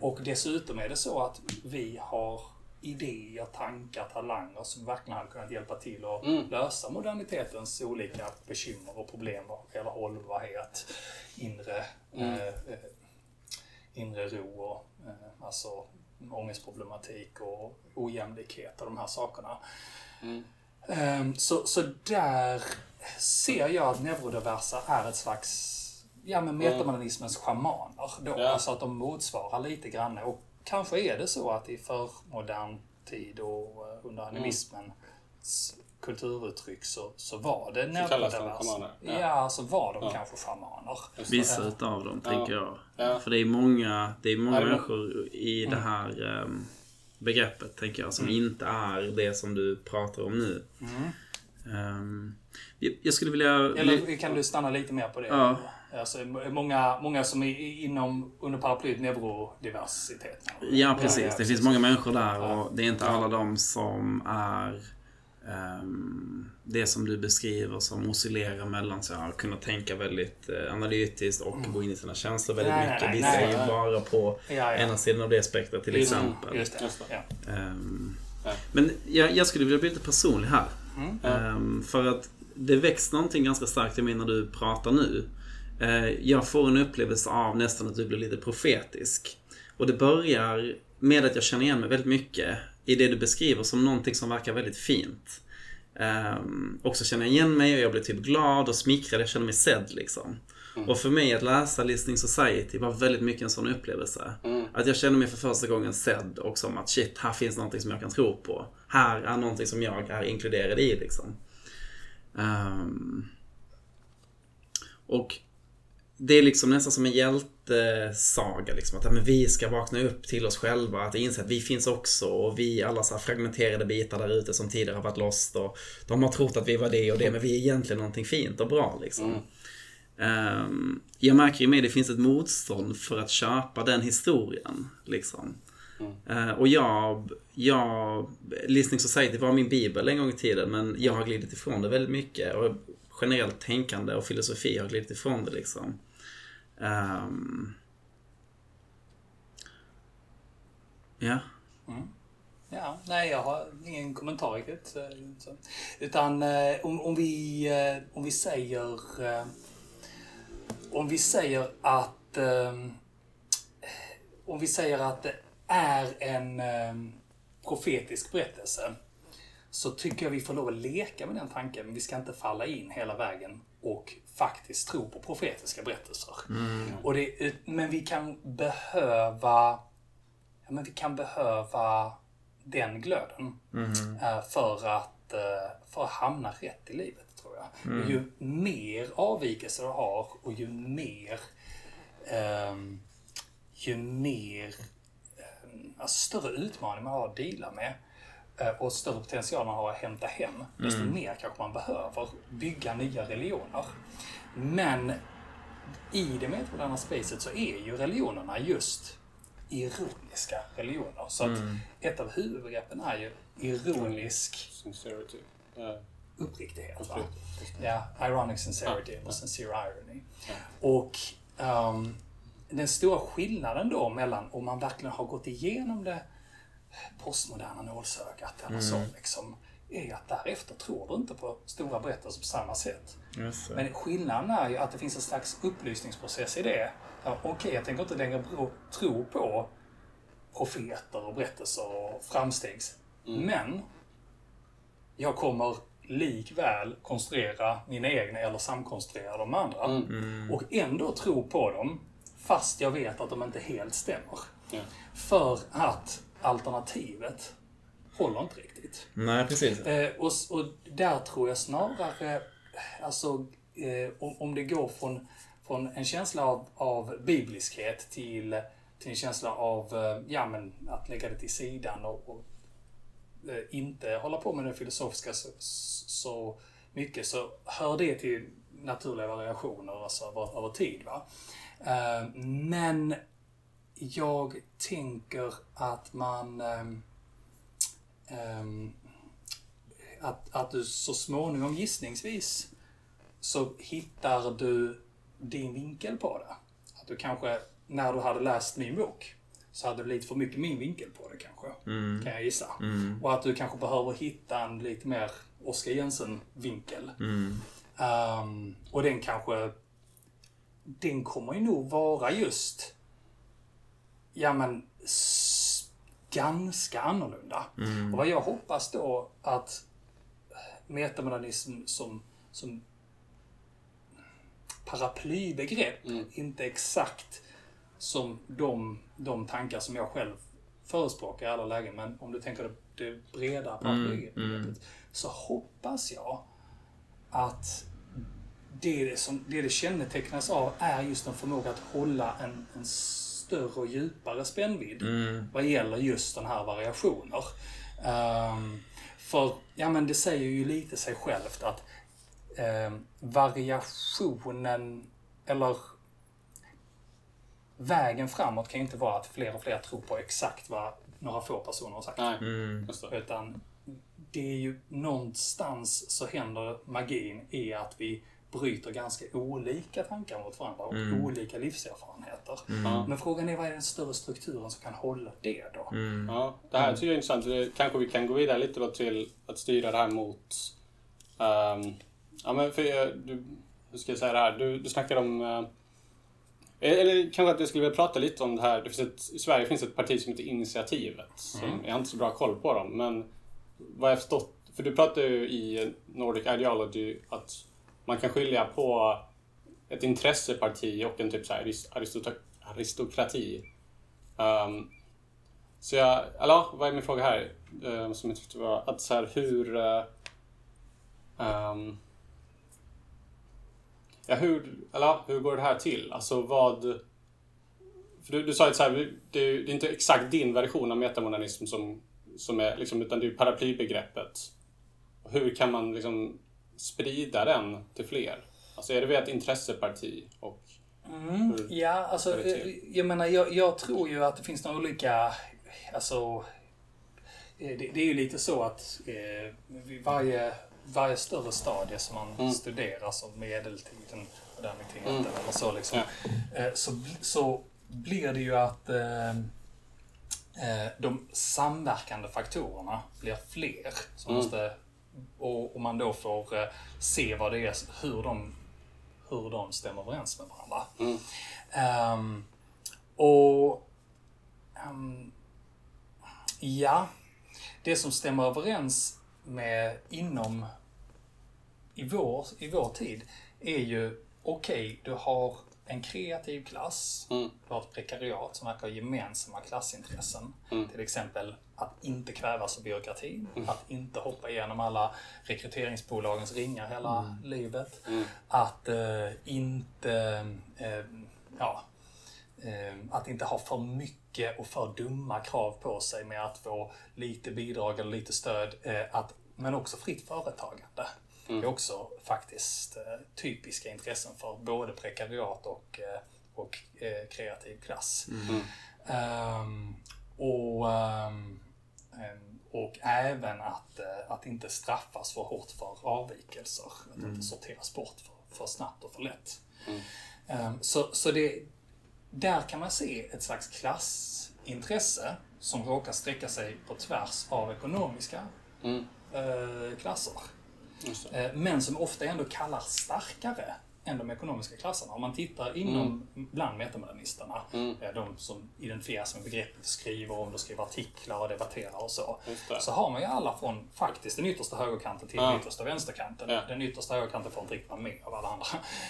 S4: Och dessutom är det så att vi har idéer, tankar, talanger som verkligen hade kunnat hjälpa till att lösa modernitetens olika bekymmer och problem vad gäller hållbarhet, inre, eh, eh, inre ro och eh, alltså ångestproblematik och ojämlikhet och de här sakerna. Ehm, Så, så där ser jag att neurodiversa är ett slags ja, men metamodernismens schamaner. Då.
S2: Ja.
S4: Alltså att de motsvarar lite grann. Och kanske är det så att i förmodern tid och eh, under animismens kulturuttryck så, så var det
S2: kallas de
S4: neurodiversa. Ja.
S2: ja.
S4: så var de kanske schamaner.
S3: Vissa utav dem, tänker jag.
S2: Ja.
S3: För det är många, det är många
S2: Ja,
S3: människor i det här ehm, begreppet, tänker jag, som inte är det som du pratar om nu. Ehm, jag, jag skulle vilja...
S4: Eller kan du stanna lite mer på det?
S3: Ja.
S4: Alltså, många, många som är inom, under paraplyet neurodiversitet.
S3: Ja, precis. Det finns många människor där och det är inte alla de som är um, det som du beskriver som oscillerar mellan så här, kunna tänka väldigt uh, analytiskt och mm. gå in i sina känslor väldigt nej, mycket. Vissa är ju bara på ja, ja. ena sidan av det spektrat till just, exempel. Just det, just det. Ja. Um, men jag, jag, skulle vilja bli lite personlig här. Mm. Um, för att det väcks någonting ganska starkt i mig när du pratar nu. Uh, jag får en upplevelse av nästan att du blir lite profetisk. Och det börjar med att jag känner igen mig väldigt mycket i det du beskriver som någonting som verkar väldigt fint. Um, och så känner jag igen mig och jag blir typ glad och smickrad. Jag känner mig sedd liksom. Mm. Och för mig att läsa Listening Society var väldigt mycket en sån upplevelse. Mm. Att jag kände mig för första gången sedd och som att shit, här finns någonting som jag kan tro på. Här är någonting som jag är inkluderad i liksom. Um, och det är liksom nästan som en hjältesaga. Liksom, att men vi ska vakna upp till oss själva. Att inse att vi finns också. Och vi alla så fragmenterade bitar där ute som tidigare har varit lost. Och de har trott att vi var det och det. Men vi är egentligen någonting fint och bra. Liksom. Mm. Um, jag märker ju med det finns ett motstånd för att köpa den historien. Liksom. Mm. Uh, och jag, jag, Listening Society var min bibel en gång i tiden men jag har glidit ifrån det väldigt mycket. Och generellt tänkande och filosofi har glidit ifrån det liksom. Um, ja.
S4: Mm. Ja, nej jag har ingen kommentar riktigt. Utan eh, om, om, vi, eh, om vi säger eh, om vi säger att om vi säger att det är en profetisk berättelse så tycker jag vi får lov att leka med den tanken, men vi ska inte falla in hela vägen och faktiskt tro på profetiska berättelser. Mm. Och det, men vi kan behöva ja, men vi kan behöva den glöden mm. för, att, eh, för att hamna rätt i livet, tror jag. Mm. ju mer avvikelser du har och ju mer um, ju mer um, alltså större utmaning man har att dela med Eh, och större potential man har att hämta hem, desto mm. mer kanske man behöver bygga nya religioner. Men i det metamoderna spacet så är ju religionerna just ironiska religioner. Så att mm. ett av huvudbegreppen är ju ironisk
S2: Sincerity.
S4: uppriktighet. Va? Ja, ironic sincerity, eller sincere irony. Och um, den stora skillnaden då mellan om man verkligen har gått igenom det postmoderna nålsögat eller mm. så liksom, är att därefter tror du inte på stora berättelser på samma sätt. Men skillnaden är ju att det finns en slags upplysningsprocess i det. Ja, Okej, okay, jag tänker inte längre tro på profeter och berättelser och framstegs. Mm. Men jag kommer likväl konstruera mina egna eller samkonstruera de andra. Mm. mm. Och ändå tro på dem fast jag vet att de inte helt stämmer. Ja. För att alternativet håller inte riktigt.
S3: Nej, precis.
S4: Eh, och, och där tror jag snarare, alltså eh, om, om det går från, från en känsla av, av bibliskhet till, till en känsla av eh, ja, men att lägga det till sidan och, och eh, inte hålla på med det filosofiska så, så, mycket, så hör det till naturliga variationer alltså över, över tid. Va? Eh, men jag tänker att man... Um, att, att du så småningom gissningsvis så hittar du din vinkel på det. Att du kanske, när du hade läst min bok, så hade det blivit för mycket min vinkel på det kanske. Mm. Kan jag gissa. Mm. Och att du kanske behöver hitta en lite mer Oskar Jensen-vinkel. Mm. Um, och den kanske, den kommer ju nog vara just ja men, ganska annorlunda. Mm. Och vad jag hoppas då att metamodernism som, som paraplybegrepp, mm. inte exakt som de, de tankar som jag själv förespråkar i alla lägen, men om du tänker det, det breda paraplybegreppet, mm. mm. så hoppas jag att det, som, det det kännetecknas av är just en förmåga att hålla en, en större och djupare spännvidd mm. vad gäller just den här variationer. Um, för, ja men det säger ju lite sig självt att um, variationen eller vägen framåt kan ju inte vara att fler och fler tror på exakt vad några få personer har sagt.
S2: Nej,
S3: Mm.
S4: Utan det är ju någonstans så händer magin i att vi bryter ganska olika tankar mot varandra och
S3: Mm.
S4: olika livserfarenheter.
S2: Ja.
S4: Men frågan är vad är den större strukturen som kan hålla det då?
S3: Mm.
S2: Ja, det här tycker jag är intressant. Det- Kanske vi kan gå vidare lite då till att styra det här mot... ehm, ja, men för jag- du, hur ska jag säga det här? Du, du snackade om... eh, eller kanske att jag skulle vilja prata lite om det här. Det finns ett, I Sverige finns ett parti som heter Initiativet. Som, Jag har inte så bra koll på dem, men vad jag förstått... För du pratar ju i Nordic Ideology att man kan skilja på ett intresseparti och en typ så här aristokrati. Um, så jag, eller vad är min fråga här? Um, som jag tyckte var att så här hur... eh, ehm, ja, hur, eller hur går det här till? Alltså vad... För du, du sa att så här, det, är- det är inte exakt din version av metamodernism som, som är liksom, utan det är paraplybegreppet. Hur kan man liksom sprida den till fler? Alltså är det via ett intresseparti? Och,
S4: Mm,
S2: Hur
S4: ja, alltså, eh, jag menar, jag, jag tror ju att det finns några olika, alltså, eh, det, det är ju lite så att eh, varje, varje större stadie som man
S2: Mm.
S4: studerar, som medeltiden, moderniteten
S2: Mm.
S4: eller så, liksom, eh, så, så blir det ju att eh, eh, de samverkande faktorerna blir fler. Som
S2: Mm.
S4: måste, och, och man då får eh, se vad det är, hur de, hur de stämmer överens med varandra.
S2: Mm.
S4: Ehm, och ehm, ja, det som stämmer överens med inom i vår, i vår tid är ju okej, du har en kreativ klass,
S2: Mm.
S4: du har ett prekariat som verkar ha gemensamma klassintressen.
S2: Mm.
S4: Till exempel att inte kvävas av byråkratin, att inte hoppa igenom alla rekryteringsbolagens ringar hela livet.
S2: Mm.
S4: Att eh, inte eh, ja, eh, att inte ha för mycket och för dumma krav på sig med att få lite bidrag eller lite stöd. Eh, att, men också fritt företagande. Det är också faktiskt eh, typiska intressen för både prekariat och, eh, och eh, kreativ klass. Ehm, och, ehm, ehm, och även att, att inte straffas för hårt för avvikelser. Att inte sorteras bort för, för snabbt och för lätt. Ehm, så så det, där kan man se ett slags klassintresse som råkar sträcka sig på tvärs av ekonomiska
S2: Mm.
S4: eh, klasser. Eh, men som ofta ändå kallar starkare än de ekonomiska klasserna. Om man tittar inom, bland metamodernisterna,
S2: Mm.
S4: eh, de som identifieras med begreppet, skriver om det, skriver artiklar och debatterar och så. Så har man ju alla från faktiskt den yttersta högerkanten till
S2: Ja.
S4: den yttersta vänsterkanten.
S2: Ja.
S4: Den yttersta högerkanten får inte riktigt vara med av alla andra.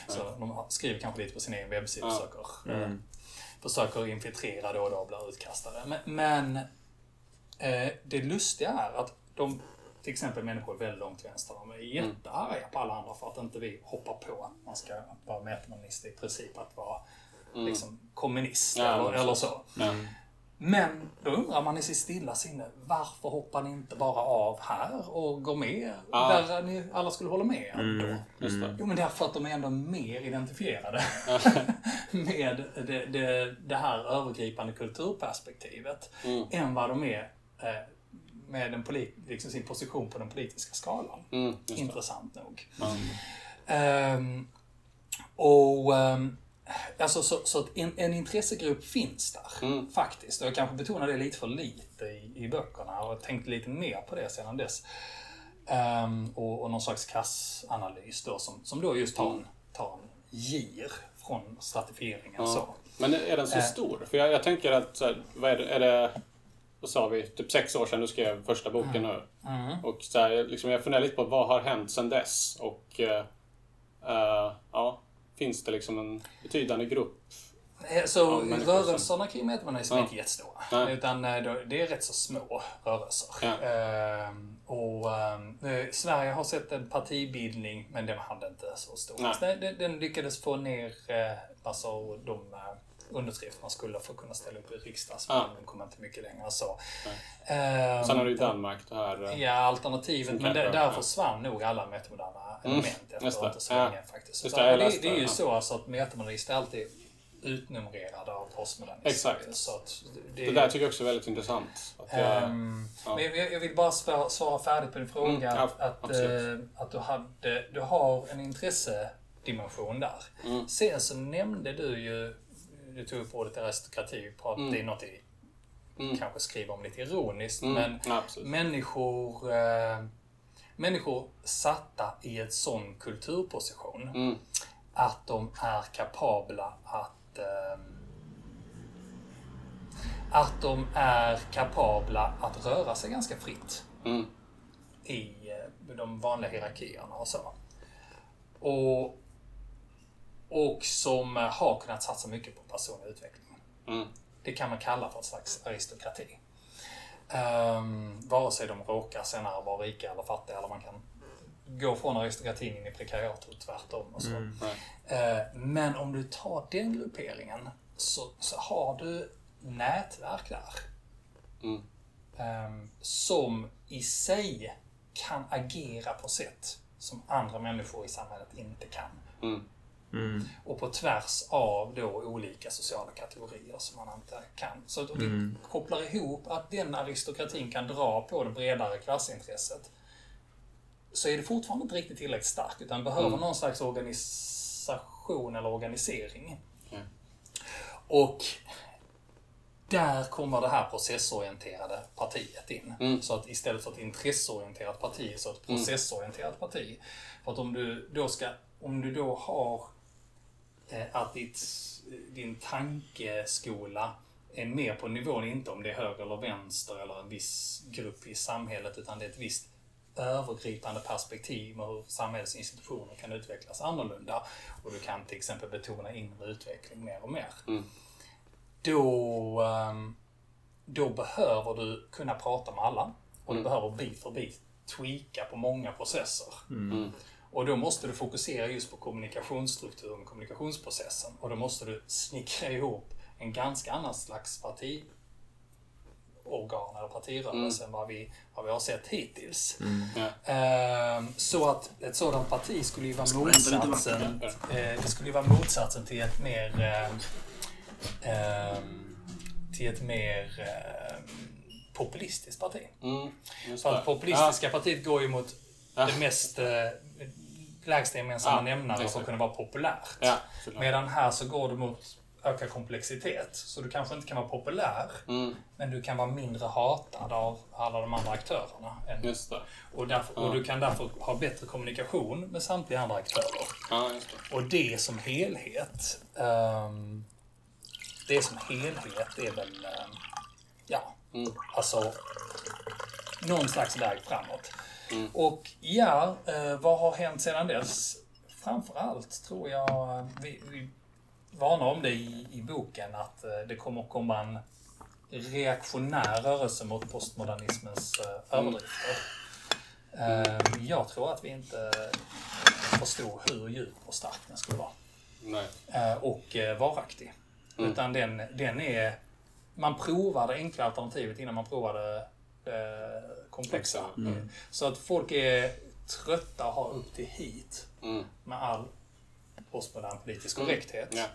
S4: Så de skriver kanske lite på sin egen webbsida och
S2: Ja.
S4: försöker, eh, försöker infiltrera då och då och bli utkastade. Men, men eh, det lustiga är att de, till exempel människor väldigt långt till vänster, de är
S2: Mm.
S4: jättearga på alla andra för att inte vi hoppar på att man ska vara metamonist i princip att vara liksom, kommunist
S2: Mm. Ja,
S4: eller, eller så.
S2: Ja.
S4: Men då undrar man i sitt stilla sinne, varför hoppar ni inte bara av här och går med
S2: Ja.
S4: där ni alla skulle hålla med då?
S2: Just det.
S4: Jo, men därför att de är ändå mer identifierade med det, det, det här övergripande kulturperspektivet
S2: Mm.
S4: än vad de är eh, med den polit, liksom sin position på den politiska skalan.
S2: Mm, det.
S4: Intressant nog.
S2: Ja.
S4: Ehm, och ehm, alltså, så, så en, en intressegrupp finns där,
S2: Mm.
S4: faktiskt. Och jag kanske betonar det lite för lite i, i böckerna och tänkt lite mer på det sedan dess. Ehm, och, och någon slags klassanalys då som, som då just tar en, tar en gir från stratifieringen.
S2: Ja.
S4: Så.
S2: Men är den så
S4: Eh.
S2: stor? För jag, jag tänker att, vad är det, är det, vad sa vi, typ sex år sedan du skrev första boken nu.
S4: Mm.
S2: Och så här, liksom, jag funderar lite på vad har hänt sedan dess? Och eh, eh, ja, finns det liksom en betydande grupp?
S4: Eh, Så
S2: Ja,
S4: rörelserna kring metamodernism är
S2: Ja.
S4: inte jättestora.
S2: Nej.
S4: Utan det är rätt så små rörelser.
S2: Ja.
S4: Ehm, och eh, Sverige har sett en partibildning, men den hade inte så stor. Den, den, lyckades få ner eh, alltså, de, underskrift man skulle att kunna ställa upp i riksdagen.
S2: Ja.
S4: Men de kom inte mycket längre än så.
S2: Sen
S4: Ehm,
S2: har du ju Danmark det här. eh,
S4: Ja, alternativet. Men
S2: kan-
S4: där,
S2: ja.
S4: försvann nog alla metamoderna
S2: Mm,
S4: element efter
S2: just det.
S4: inte så länge faktiskt.
S2: Just det,
S4: det, det är ju
S2: det,
S4: så alltså att metamodernister är alltid utnumrerade av postmodernister.
S2: Exakt.
S4: Så att det,
S2: Det där tycker jag också är väldigt intressant. Att jag,
S4: Ehm,
S2: ja.
S4: Men jag, jag vill bara svara, svara färdigt på din fråga.
S2: Mm, ja,
S4: att, att, eh, att du, hade, du har en intressedimension där.
S2: Mm.
S4: Sen så nämnde du ju, du tog upp ordet aristokrati, prat,
S2: Mm.
S4: det är något vi
S2: Mm.
S4: kanske skriver om lite ironiskt,
S2: Mm,
S4: men
S2: ja,
S4: människor, eh, människor satta i ett sån kulturposition
S2: Mm.
S4: att de är kapabla att ehm, att de är kapabla att röra sig ganska fritt
S2: Mm.
S4: i eh, de vanliga hierarkierna och så. Och, och som eh, har kunnat satsa mycket på personlig utveckling.
S2: Mm.
S4: Det kan man kalla för ett slags aristokrati. Um, vare sig de råkar senare vara rika eller fattiga eller man kan gå från aristokratin in i prekariat och tvärtom. Och så.
S2: Nej.
S4: Eh, Men om du tar den grupperingen så, så har du nätverk där.
S2: Mm.
S4: ehm, som i sig kan agera på sätt som andra människor i samhället inte kan.
S2: Mm.
S3: Mm.
S4: Och på tvärs av då olika sociala kategorier som man inte kan. Så att om vi kopplar ihop att den aristokratin kan dra på det bredare klassintresset så är det fortfarande inte riktigt tillräckligt starkt utan behöver någon slags organisation eller organisering.
S2: Mm.
S4: Och där kommer det här processorienterade partiet in.
S2: Mm.
S4: Så att istället för ett intresseorienterat parti så ett processorienterat parti. För att om du då ska, om du då har att ditt, din tankeskola är mer på nivån, inte om det är höger eller vänster eller en viss grupp i samhället, utan det är ett visst övergripande perspektiv med hur samhällets institutioner kan utvecklas annorlunda. Och du kan till exempel betona inre utveckling mer och mer.
S2: Mm.
S4: Då, ehm, då behöver du kunna prata med alla. Och du behöver bit för bit tweaka på många processer.
S2: Mm.
S4: Och då måste du fokusera just på kommunikationsstrukturen, kommunikationsprocessen. Och då måste du snickra ihop en ganska annan slags partiorgan eller partirörelse än vad vi, vad vi har sett hittills.
S2: Ja.
S4: Ehm, så att ett sådant parti skulle ju vara motsatsen. Eh, det skulle ju vara motsatsen till ett mer... ehm, ehm, till ett mer ehm, populistiskt parti.
S2: Mm. Just
S4: För att populistiska partiet går ju mot
S2: Ja.
S4: det mest eh, lägsta gemensamma
S2: Ja,
S4: nämnaren för att
S2: exakt.
S4: kunna vara populärt.
S2: Ja, ja.
S4: Medan här så går du mot ökad komplexitet. Så du kanske inte kan vara populär,
S2: Mm.
S4: men du kan vara mindre hatad av alla de andra aktörerna. Än, och, därför, och du kan därför ha bättre kommunikation med samtliga andra aktörer.
S2: Ja, det.
S4: Och det som helhet, ehm, det som helhet är väl, ehm, ja,
S2: Mm.
S4: alltså någon slags väg framåt.
S2: Mm.
S4: Och ja, eh, vad har hänt sedan dess? Framförallt tror jag, eh, vi, vi varnar om det i, i boken, att eh, det kommer komma en reaktionär rörelse mot postmodernismens eh, överdrifter. Eh, jag tror att vi inte förstod hur djup och stark den skulle vara.
S2: Nej.
S4: Och varaktig. Utan den, den är... Man provar det enkla alternativet innan man provar det eh, komplexa. Så att folk är trötta och har upp till hit
S2: Mm.
S4: med all postmodern politisk korrekthet.
S2: Ja.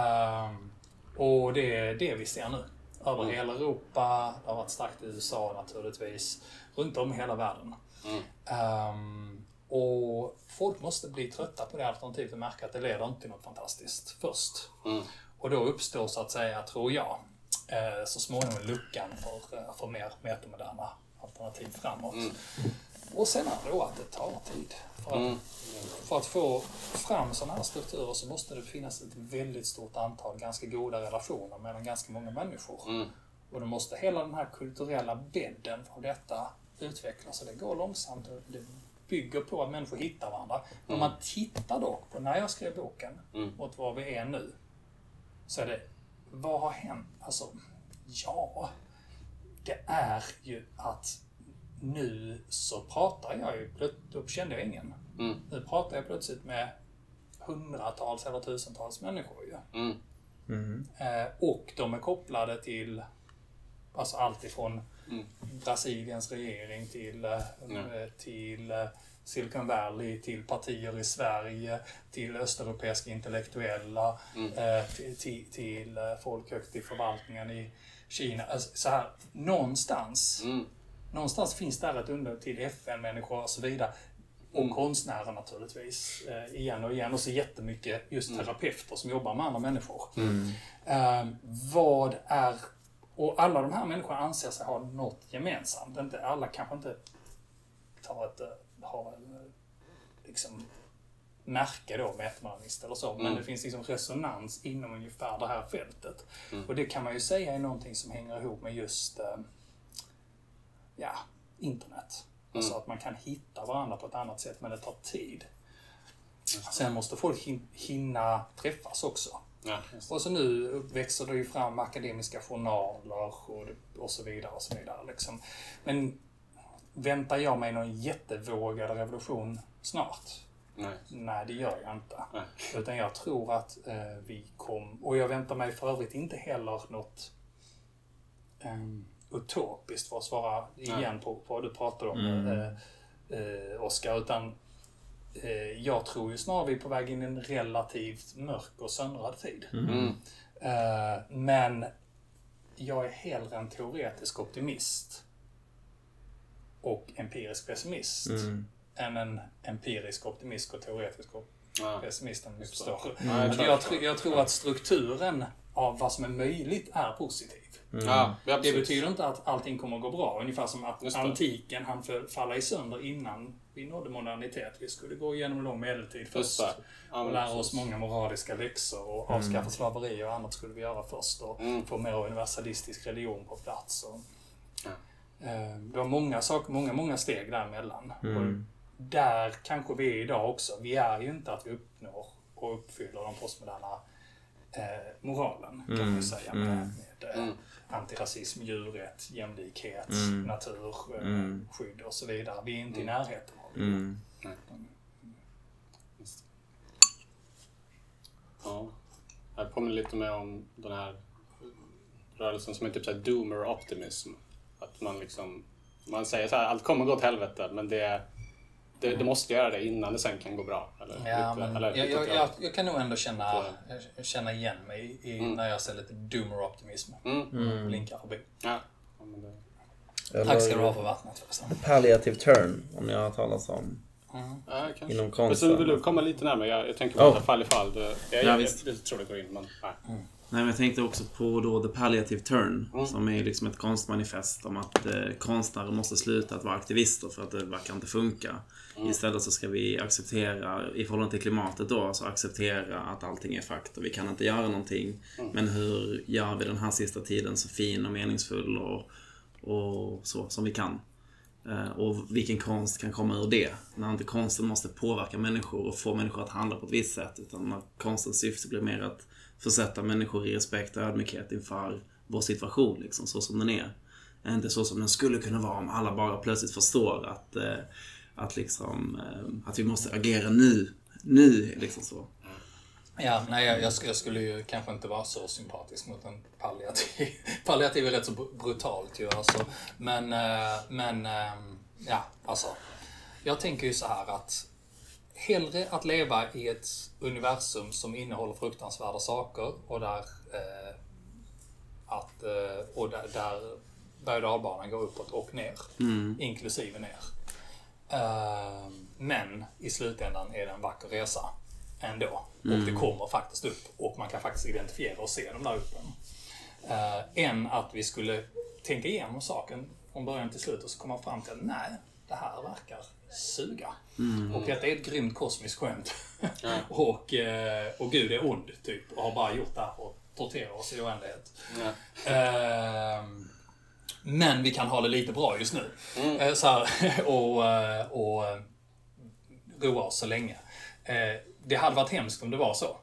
S4: Ehm, och det är det vi ser nu. Över hela Europa, det har varit starkt i USA naturligtvis, runt om i hela världen.
S2: Mm.
S4: Ehm, och folk måste bli trötta på det alternativet och märka att det leder inte till något fantastiskt först.
S2: Mm.
S4: Och då uppstår så att säga, tror jag, eh, så småningom luckan för, eh, för mer metamoderna alternativ framåt. Och sen är det då att det tar tid. För att,
S2: Mm.
S4: för att få fram sådana här strukturer så måste det finnas ett väldigt stort antal ganska goda relationer mellan ganska många människor.
S2: Mm.
S4: Och då måste hela den här kulturella bädden av detta utvecklas. Och det går långsamt. och Det bygger på att människor hittar varandra. Men om man tittar dock på när jag skrev boken
S2: Mm.
S4: mot var vi är nu. Så är det, vad har hänt? Alltså, ja. Det är ju att nu så pratar jag ju, då kände jag ingen.
S2: Mm.
S4: Nu pratar jag plötsligt med hundratals eller tusentals människor ju.
S2: Mm.
S4: Eh, och de är kopplade till alltså allt ifrån Brasiliens regering till, eh, till eh, Silicon Valley, till partier i Sverige, till östeuropeiska intellektuella, eh, till, till, till eh, folk högt i förvaltningen i Kina. Alltså, så här, någonstans, någonstans finns där ett under till FN-människor och så vidare. Och konstnärer naturligtvis. Eh, igen och igen. Och så jättemycket just terapeuter som jobbar med andra människor. Eh, vad är... Och alla de här människorna anser sig ha något gemensamt. Inte, alla kanske inte tar ett, eh, liksom, märke då, metmanist eller så. Men det finns liksom resonans inom ungefär det här fältet. Och det kan man ju säga är någonting som hänger ihop med just eh, ja, internet. Alltså att man kan hitta varandra på ett annat sätt, men det tar tid. Sen måste folk hin- hinna träffas också.
S2: Ja.
S4: Och så nu växer det ju fram akademiska journaler och, och så vidare. Och så vidare liksom. Men väntar jag mig någon jättevågad revolution snart?
S2: Nej.
S4: Nej, det gör jag inte.
S2: Nej.
S4: Utan jag tror att eh, vi kom... Och jag väntar mig för övrigt inte heller något um, utopiskt för att svara igen på, på vad du pratade om, eh, eh, Oskar. Utan eh, jag tror ju snarare vi är på väg in i en relativt mörk och söndrad tid.
S2: Mm.
S4: Eh, men jag är hellre en teoretisk optimist och empirisk pessimist än en empirisk optimist och teoretisk
S2: Ja.
S4: pessimist om ni förstår.
S2: Ja, jag
S4: jag, tr- jag tror att strukturen av vad som är möjligt är positiv.
S2: Ja, ja,
S4: Det betyder inte att allting kommer att gå bra. Ungefär som att antiken för- falla i sönder innan vi nådde modernitet. Vi skulle gå igenom lång medeltid först. Och lära oss många moraliska läxor och avskaffa slaveri och annat skulle vi göra först. Och
S2: Mm.
S4: få mer universalistisk religion på plats. Och, det var många saker, många, många steg däremellan.
S3: Mm.
S4: Och där kanske vi är idag också. Vi är ju inte att vi uppnår och uppfyller den postmoderna eh, moralen, kan man ju säga. Med, med eh,
S2: Mm.
S4: antirasism, djurrätt, jämlikhet,
S3: Mm.
S4: naturskydd
S3: Mm.
S4: skydd och så vidare. Vi är inte i närheten av det.
S3: Mm.
S2: Ja. Jag påminner lite mer om den här rörelsen som är typ såhär doomer optimism. Att man liksom, man säger så här, allt kommer gå åt helvete, men det, det, det måste göra det innan det sen kan gå bra. Eller,
S4: Ja,
S2: lite-
S4: men
S2: eller,
S4: jag, jag, jag, jag kan nog ändå känna,
S2: Så-
S4: känna igen mig i, när jag ser lite doomer optimism.
S2: Mm.
S4: Blinkar förbi.
S2: Ja. Ja, men det,
S4: Tack ska du ha för vattnet förresten.
S3: Palliative turn, om ni har talas om.
S2: ja, kanske.
S3: Inom
S2: Men
S3: konsten.
S2: så vill du komma lite närmare? Jag, jag tänker bara
S3: Oh.
S2: fall i fall. Det, jag,
S3: Ja,
S2: jag,
S3: visst.
S2: jag, tror det går in, men nej.
S3: Nej, men jag tänkte också på då The Palliative Turn,
S2: Mm.
S3: som är liksom ett konstmanifest om att eh, konstnärer måste sluta att vara aktivister för att det verkar inte funka.
S2: Mm.
S3: Istället så ska vi acceptera, i förhållande till klimatet då, så acceptera att allting är fakta. Vi kan inte göra någonting.
S2: Mm.
S3: Men hur gör vi den här sista tiden så fin och meningsfull och, och så som vi kan? Eh, Och vilken konst kan komma ur det? När inte konsten måste påverka människor och få människor att handla på ett visst sätt. Utan när konstens syfte blir mer att försätta människor i respekt och ödmjukhet inför vår situation, liksom, så som den är. Eh, inte så som den skulle kunna vara om alla bara plötsligt förstår att, eh, att, liksom, eh, att vi måste agera nu. Nu, liksom så.
S4: Ja, nej, jag, jag, jag skulle ju kanske inte vara så sympatisk mot en palliativ. palliativ är rätt så brutalt ju alltså. Men, eh, men ehm, ja, alltså. Jag tänker ju så här att hellre att leva i ett universum som innehåller fruktansvärda saker och där eh, att, eh, och där, där berg och dalbanan går uppåt och ner. Inklusive ner. Eh, men i slutändan är det en vacker resa ändå. Och det kommer faktiskt upp och man kan faktiskt identifiera och se de där uppen. Uh, än att vi skulle tänka igenom saken från början till slut och så komma fram till att nej, det här verkar suga. Och detta är ett grymt kosmiskt skämt. och, eh, och Gud är ond, typ. Och har bara gjort det här för att tortera oss i oändlighet.
S2: Ja.
S4: Ehm, men vi kan ha det lite bra just nu. Eh, så här, och, eh, och roa oss så länge. Eh, det hade varit hemskt om det var så.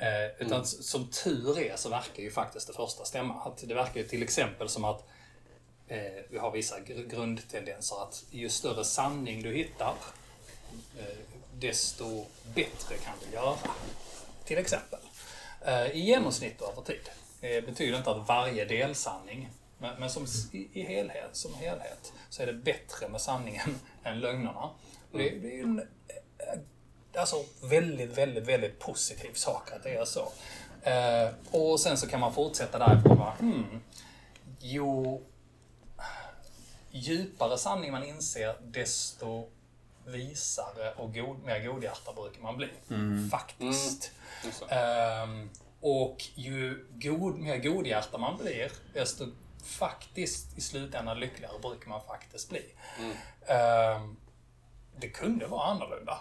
S4: Eh, utan s- som tur är så verkar ju faktiskt det första stämma. Att det verkar ju till exempel som att eh, vi har vissa gr- grundtendenser att ju större sanning du hittar, Eh, desto bättre kan vi göra. Till exempel. Eh, I genomsnitt och över tid. Det betyder inte att varje delsanning, men, som i, helhet, som helhet så är det bättre med sanningen än lögnerna. Och det, det är ju en alltså, väldigt, väldigt, väldigt positiv sak att det är så. Och sen så kan man fortsätta därifrån bara, hmm, jo, djupare sanning man inser, desto visare och god, mer godhjärtad brukar man bli. Faktiskt.
S2: Just det.
S4: Ehm, och ju god, mer godhjärtad man blir, desto faktiskt i slutändan lyckligare brukar man faktiskt bli. Ehm, det kunde vara annorlunda.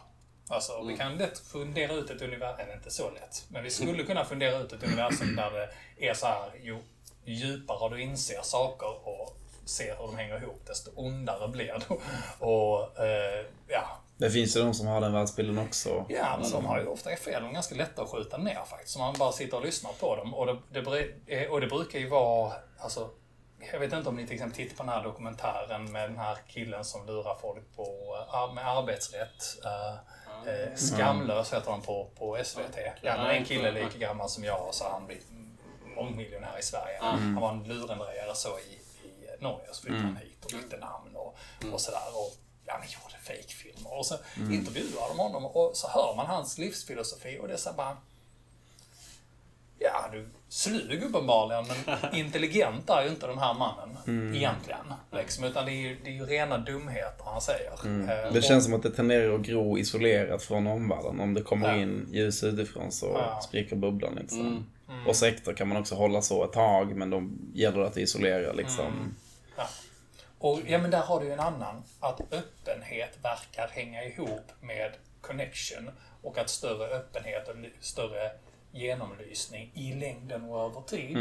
S4: Alltså, Vi kan lätt fundera ut ett universum, eller inte så lätt, men vi skulle kunna fundera ut ett universum där det är så här, ju djupare du inser saker och ser hur de hänger ihop, desto ondare blir du. Och eh, ja,
S3: Det finns ju de som har den världsbilden också.
S4: Ja, men de har ju ofta fel. De är ganska lätta att skjuta ner faktiskt. Om man bara sitter och lyssnar på dem. Och det, det, eh, och det brukar ju vara, alltså, jag vet inte om ni till exempel tittar på den här dokumentären med den här killen som lurar folk på, eh, med arbetsrätt. Uh, eh, Skamlös heter han på, på SVT. Ja, men en kille lika gammal som jag så han blivit mångmiljonär i Sverige. Han var en lurendrejare så i Norge, så flyttade han hit och bytte namn och, och sådär. Och, ja, men gjorde fejkfilmer. Och så intervjuar de honom och så hör man hans livsfilosofi och det är så bara... Ja, du slug uppenbarligen, men intelligent är ju inte den här mannen egentligen. Liksom, utan det är, ju, det är ju rena dumheter han säger. Eh,
S3: Det
S4: och-
S3: känns som att det tenderar att gro isolerat från omvärlden. Om det kommer
S4: Ja.
S3: in ljus utifrån så
S4: Ja.
S3: spricker bubblan liksom. Och sektor kan man också hålla så ett tag, men då gäller det att isolera liksom.
S4: Och ja, men där har du ju en annan. Att öppenhet verkar hänga ihop med connection och att större öppenhet och större genomlysning i längden och över tid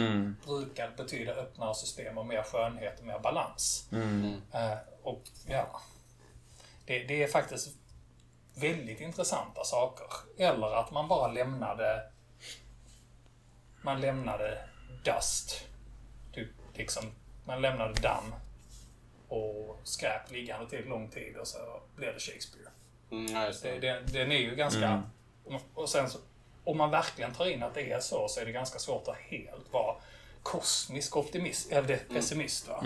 S4: brukar betyda öppnare system och mer skönhet och mer balans. Eh, och ja, det, det är faktiskt väldigt intressanta saker. Eller att man bara lämnade man lämnade dust. Typ, liksom, man lämnade damm och skräp liggande till lång tid och så blev det Shakespeare.
S2: Mm,
S4: Det,
S2: det.
S4: den, den är ju ganska... Och sen så, om man verkligen tar in att det är så, så är det ganska svårt att helt vara kosmisk optimist, eller pessimist. Va?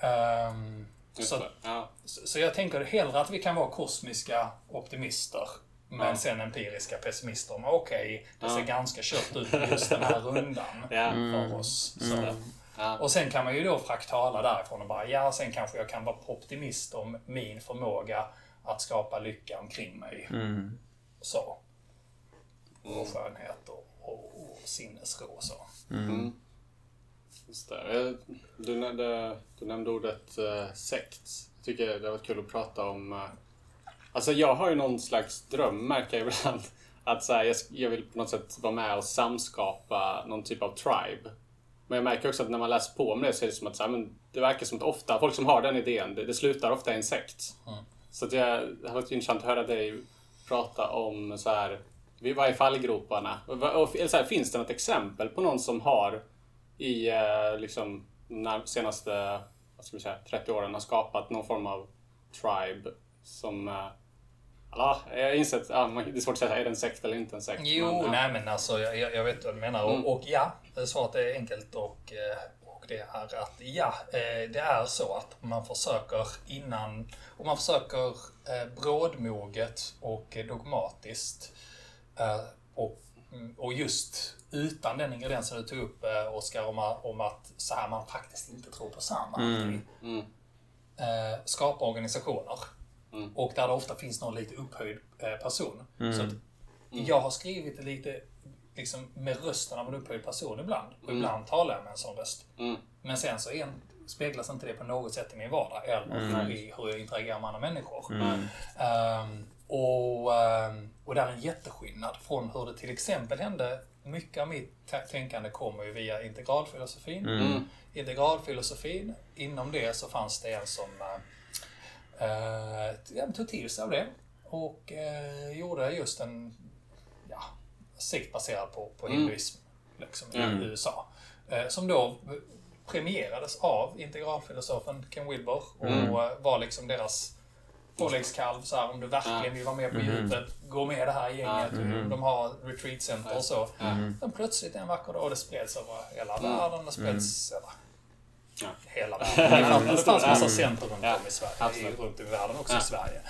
S4: Ehm,
S2: just
S4: så,
S2: det. Ja.
S4: så så jag tänker hellre att vi kan vara kosmiska optimister men
S2: Ja.
S4: sen empiriska pessimister. Okej, det ser
S2: Ja.
S4: ganska kört ut just den här rundan
S2: Ja.
S4: för oss. Så.
S2: Ja.
S4: Och sen kan man ju då fraktala därifrån och bara, ja, sen kanske jag kan vara optimist om min förmåga att skapa lycka omkring mig. Så. Och skönhet och, och, och sinnesro och så.
S2: Just det. Eh, Du nämnde, du nämnde ordet uh, sekt. Jag tycker det var kul att prata om... eh, alltså jag har ju någon slags dröm, märker jag ibland. Att så här, jag, jag vill på något sätt vara med och samskapa någon typ av tribe. Men jag märker också att när man läser på om det så är det som att så här, men det verkar som att ofta, folk som har den idén, det, det slutar ofta i en sekt. Så att jag, det har varit intressant att höra dig prata om så här, vad är fallgroparna? Och, eller så här, finns det något exempel på någon som har i eh, liksom när senaste vad ska vi säga, 30 åren har skapat någon form av tribe som eh, Ja, jag har insett, ja, det är svårt att säga, är det en sekt eller inte en sekt?
S4: Jo,
S2: Men,
S4: nej men alltså jag, jag vet vad du menar. Och, och ja, svaret är enkelt och, eh, och det är att ja, eh, det är så att man försöker innan, om man försöker eh, brådmoget och dogmatiskt eh, och, mm, och just utan den ingrediensen du tog upp eh, Oskar om, att- om att så här man faktiskt inte tror på samma.
S2: Mm.
S4: eh, skapa organisationer. Och där det ofta finns någon lite upphöjd eh, person. Så att jag har skrivit lite liksom, med rösten av en upphöjd person ibland. Och ibland talar jag med en sån röst.
S2: Mm.
S4: Men sen så en, speglas inte det på något sätt i min vardag eller i hur jag interagerar med andra människor. Ehm, och, ehm, och där är en jätteskillnad från hur det till exempel hände. Mycket av mitt tä- tänkande kommer ju via integralfilosofin. Integralfilosofin, inom det så fanns det en som eh, eh, tog till sig av det och eh, gjorde just en sekt baserad på, på hinduism liksom, i USA. Eh, som då premierades av integralfilosofen Ken Wilber och eh, var liksom deras påläggskalv, så här, om du verkligen vill vara med på djupet, gå med det här gänget. De har retreatcenter och så. Men plötsligt en vacker dag, och det spreds över hela världen, det spreds eller,
S2: Ja.
S4: hela världen. Det fanns, det fanns massa center runt om i Sverige,
S2: absolut.
S4: runt i världen också i Sverige.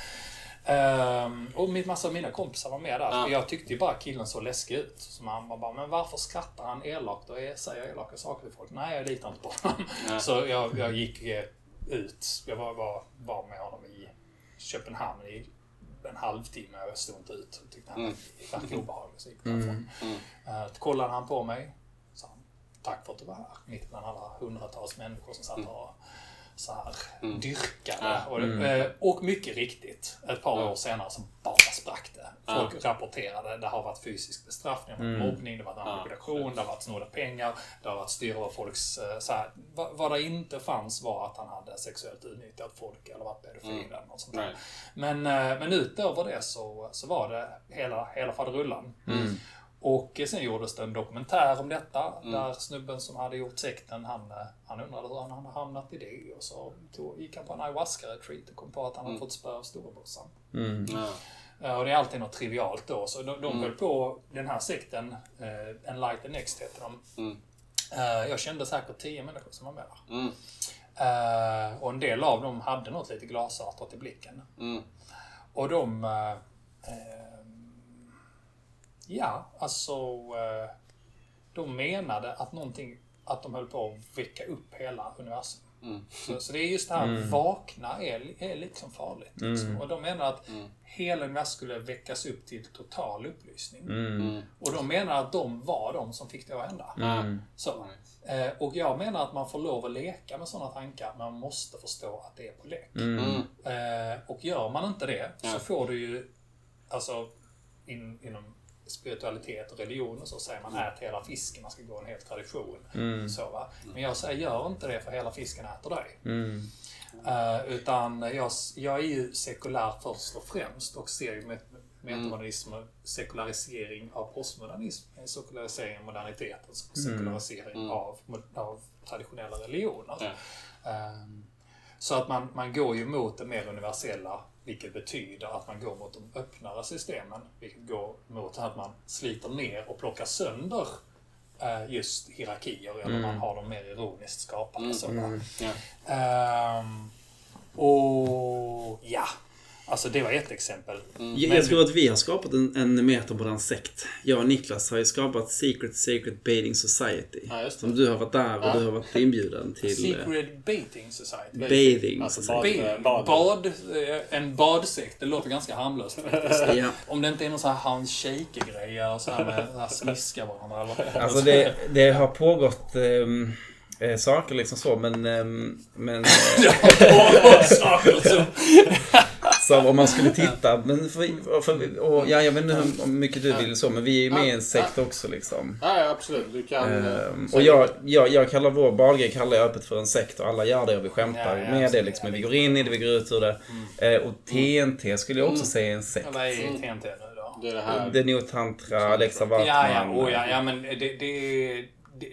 S4: Ehm, och min massa av mina kompisar var med där.
S2: Ja.
S4: Jag tyckte ju bara killen så läskig ut. Så man var bara, men varför skrattar han elakt och säger elaka saker till folk? Nej, jag litar inte på honom. Så jag, jag gick eh, ut. Jag var, var, var med honom i Köpenhamn i en halvtimme och jag stod inte ut. Jag tyckte han
S2: Mm.
S4: verkade obehaglig. Så jag gick därifrån. Eh, kollade han på mig. Sa han, tack för att du var här. Mitt bland alla hundratals människor som satt och så här dyrkade.
S2: Ja.
S4: Och, eh, och mycket riktigt, ett par år senare så bara sprack det. Folk rapporterade, det har varit fysisk bestraffning, det har varit mobbning, det har varit manipulation, det har varit snodda pengar, det har varit styr över folks... eh, Så här, vad, vad det inte fanns var att han hade sexuellt utnyttjat folk eller varit pedofil eller något sånt där. Men, eh, men utöver det så, så var det hela, hela faderullan. Och sen gjordes det en dokumentär om detta där snubben som hade gjort sekten, han, eh, han undrade hur han hade hamnat i det. Och så tog, gick han på en ayahuasca-retreat och kom på att han hade fått spö av storebrorsan.
S2: Ja.
S4: Eh, Och det är alltid något trivialt då. Så de, de höll på, den här sekten, eh, Enlighten Next heter de.
S2: Mm.
S4: Eh, jag kände säkert tio människor som var med där.
S2: Mm.
S4: Eh, och en del av dem hade något lite glasartat i blicken.
S2: Mm.
S4: Och de... Eh, eh, ja, alltså... Eh, de menade att någonting... Att de höll på att väcka upp hela universum.
S2: Mm.
S4: Så, så det är just det här, vakna är, är liksom farligt. Liksom. Och de menar att hela universum skulle väckas upp till total upplysning.
S2: Mm.
S4: Och de menar att de var de som fick det att hända.
S3: Mm.
S4: Så. Eh, och jag menar att man får lov att leka med sådana tankar, men man måste förstå att det är på lek.
S2: Mm.
S4: Eh, och gör man inte det så får du ju, alltså in, inom spiritualitet och religion och så säger man ät hela fisken, man ska gå en hel tradition. Så, va? Men jag säger gör inte det för hela fisken äter dig.
S3: Mm.
S4: Eh, utan jag, jag är ju sekulär först och främst och ser ju met- metamodernism och sekularisering av postmodernism, en sekularisering av moderniteten, som sekularisering av, av traditionella religioner. Ehm, Så att man, man går ju mot det mer universella, vilket betyder att man går mot de öppnare systemen. Vilket går mot att man sliter ner och plockar sönder eh, just hierarkier, eller man har dem mer ironiskt skapade. Så, va?
S2: Ja.
S4: Ehm, och ja, alltså det var ett exempel.
S3: Jag, jag tror att vi har skapat en, en metamodern sekt. Jag och Niklas har ju skapat Secret Secret Baiting Society.
S2: Ja.
S3: Som du har varit där och
S2: Ja.
S3: du har varit inbjuden till. eh,
S4: Secret Bating Society.
S3: Bathing
S2: Alltså
S3: Society.
S2: bad,
S4: Bad,
S2: bad.
S4: eh, en badsekt, det låter ganska harmlöst.
S3: Ja.
S4: Om det inte är någon sån här Hans Scheike-grej och så här med så här smiska varandra. eller.
S3: Alltså det, det har pågått ehm, eh, saker liksom så men... ehm, men eh,
S4: saker som...
S3: så om man skulle titta. Men för, för, och, ja, jag vet inte hur mycket du vill så men vi är ju med i en sekt också liksom.
S2: Ja, ja, absolut. Du kan... eh,
S3: Ehm,
S2: säga-
S3: och jag, jag, jag kallar vår badgrej kallar jag öppet för en sekt och alla gör det och vi skämtar
S4: Ja, ja,
S3: med det liksom. Vi går in i det, vi går ut ur det. Eh, och TNT skulle jag också säga är en sekt.
S4: Vad är TNT nu då?
S2: Det är det här...
S3: Det är nog tantra, Alexa Waltman.
S4: Ja, ja, oh, ja, ja, men det, det,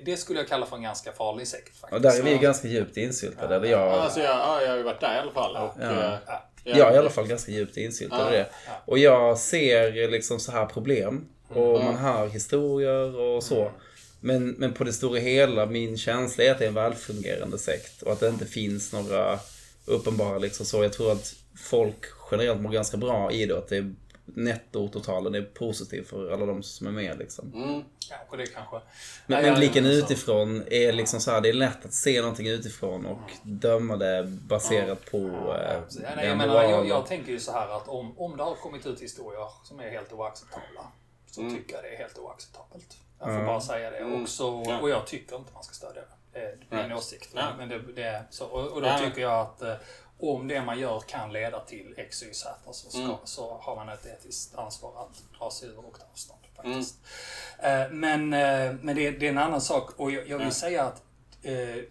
S4: det, skulle jag kalla för en ganska farlig sekt faktiskt.
S3: Och där är vi ganska djupt insyltade. Eller jag,
S2: Alltså, jag, ja, jag har ju varit där i alla fall. Och,
S3: Ja.
S4: Ja.
S3: jag är i alla fall ganska djupt insyltad i det. Och jag ser liksom så här problem. Och man hör historier och så. Men, men på det stora hela, min känsla är att det är en välfungerande sekt. Och att det inte finns några uppenbara liksom så. Jag tror att folk generellt mår ganska bra i det. Att det är nettototalen är positiv för alla de som är med liksom.
S2: Mm.
S4: Kanske det kanske.
S3: Men,
S4: Ja,
S3: men blicken
S4: ja, så-
S3: utifrån är liksom så här, det är lätt att se någonting utifrån och döma det baserat på eh,
S4: Ja, nej, jag, menar, jag, jag tänker ju så här att om, om det har kommit ut historier som är helt oacceptabla så
S2: Mm.
S4: tycker jag det är helt oacceptabelt. Jag får bara säga det. Och, så,
S2: Ja.
S4: och jag tycker inte man ska stödja det. Det är min åsikt.
S2: Ja.
S4: Men det, det är så, och, och då
S2: Ja.
S4: tycker jag att eh, om det man gör kan leda till X, Y, Z så, ska,
S2: Mm.
S4: så har man ett etiskt ansvar att dra sig ur och ta avstånd.
S2: Mm.
S4: Faktiskt. Eh, men eh, men det, det är en annan sak. Och jag, jag vill
S2: Ja.
S4: säga att eh,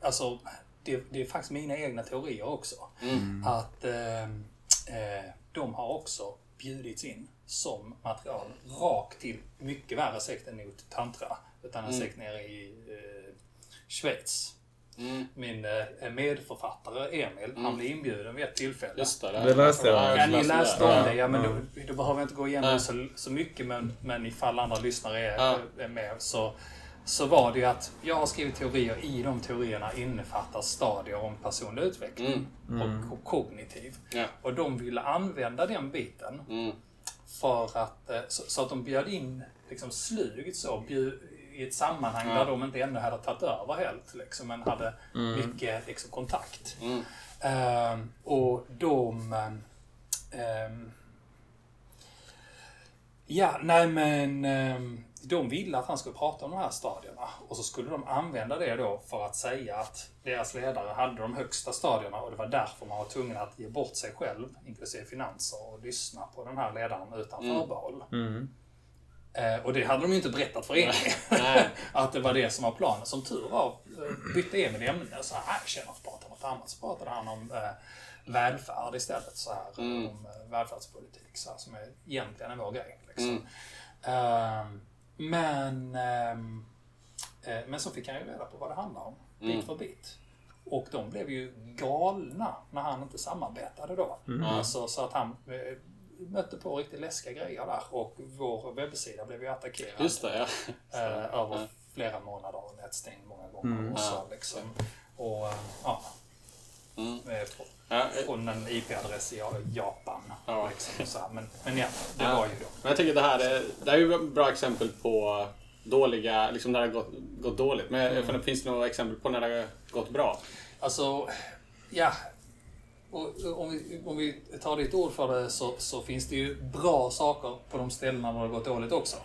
S4: alltså, det, det är faktiskt mina egna teorier också.
S2: Mm.
S4: Att eh, eh, de har också bjudits in som material rakt till mycket värre sekt än mot tantra. Utan en
S2: Mm.
S4: sekt nere i eh, Schweiz. Min eh, medförfattare Emil, han blev inbjuden vid ett tillfälle.
S2: Just det.
S3: Det läste jag.
S4: Ja, ni läste om det. Ja, men då, då behöver jag inte gå igenom så, så mycket. Men, men ifall andra lyssnare är, är med så, så var det ju att jag har skrivit teorier. I de teorierna innefattas stadier om personlig utveckling och, och kognitiv.
S2: Ja.
S4: Och de ville använda den biten
S2: Mm.
S4: för att, eh, så, så att de bjöd in liksom slugt så, bjud, i ett sammanhang
S2: Ja.
S4: där de inte ännu hade tagit över helt, liksom, men hade mycket liksom, kontakt.
S2: Mm.
S4: Ehm, och de... ehm, ja, nej men... ehm, de ville att han skulle prata om de här stadierna. Och så skulle de använda det då för att säga att deras ledare hade de högsta stadierna och det var därför man var tvungen att ge bort sig själv, inklusive finanser, och lyssna på den här ledaren utan förbehåll. Eh, och det hade de ju inte berättat för Emil. Att det var det som var planen. Som tur var eh, bytte Emil ämne. Så här, jag känner att prata om något annat. Så pratade han om eh, välfärd istället. Så här,
S2: Mm.
S4: Om eh, välfärdspolitik. Så här, som är egentligen är vår grej. Liksom.
S2: Mm.
S4: Ehm, men, eh, men så fick han ju reda på vad det handlar om. Bit
S2: Mm.
S4: för bit. Och de blev ju galna när han inte samarbetade då. Alltså, så att han eh, mötte på riktigt läskiga grejer där. Och vår webbsida blev ju attackerad
S2: Just det, ja.
S4: eh, över flera månader och nedstängd många gånger. Och, så, liksom. och eh, ja,
S2: Mm.
S4: eh, frå-
S2: Ja, eh,
S4: från en IP-adress i Japan.
S2: Ja.
S4: Liksom, så här. Men, men ja, det
S2: Ja.
S4: var ju då.
S2: Men jag tycker det här är, det här är ju ett bra exempel på dåliga, liksom när det har gått, gått dåligt. Men
S4: Mm.
S2: finns det några exempel på när det har gått bra?
S4: Alltså, ja. Och, och om, vi, om vi tar ditt ord för det så, så finns det ju bra saker på de ställena där det har gått dåligt också.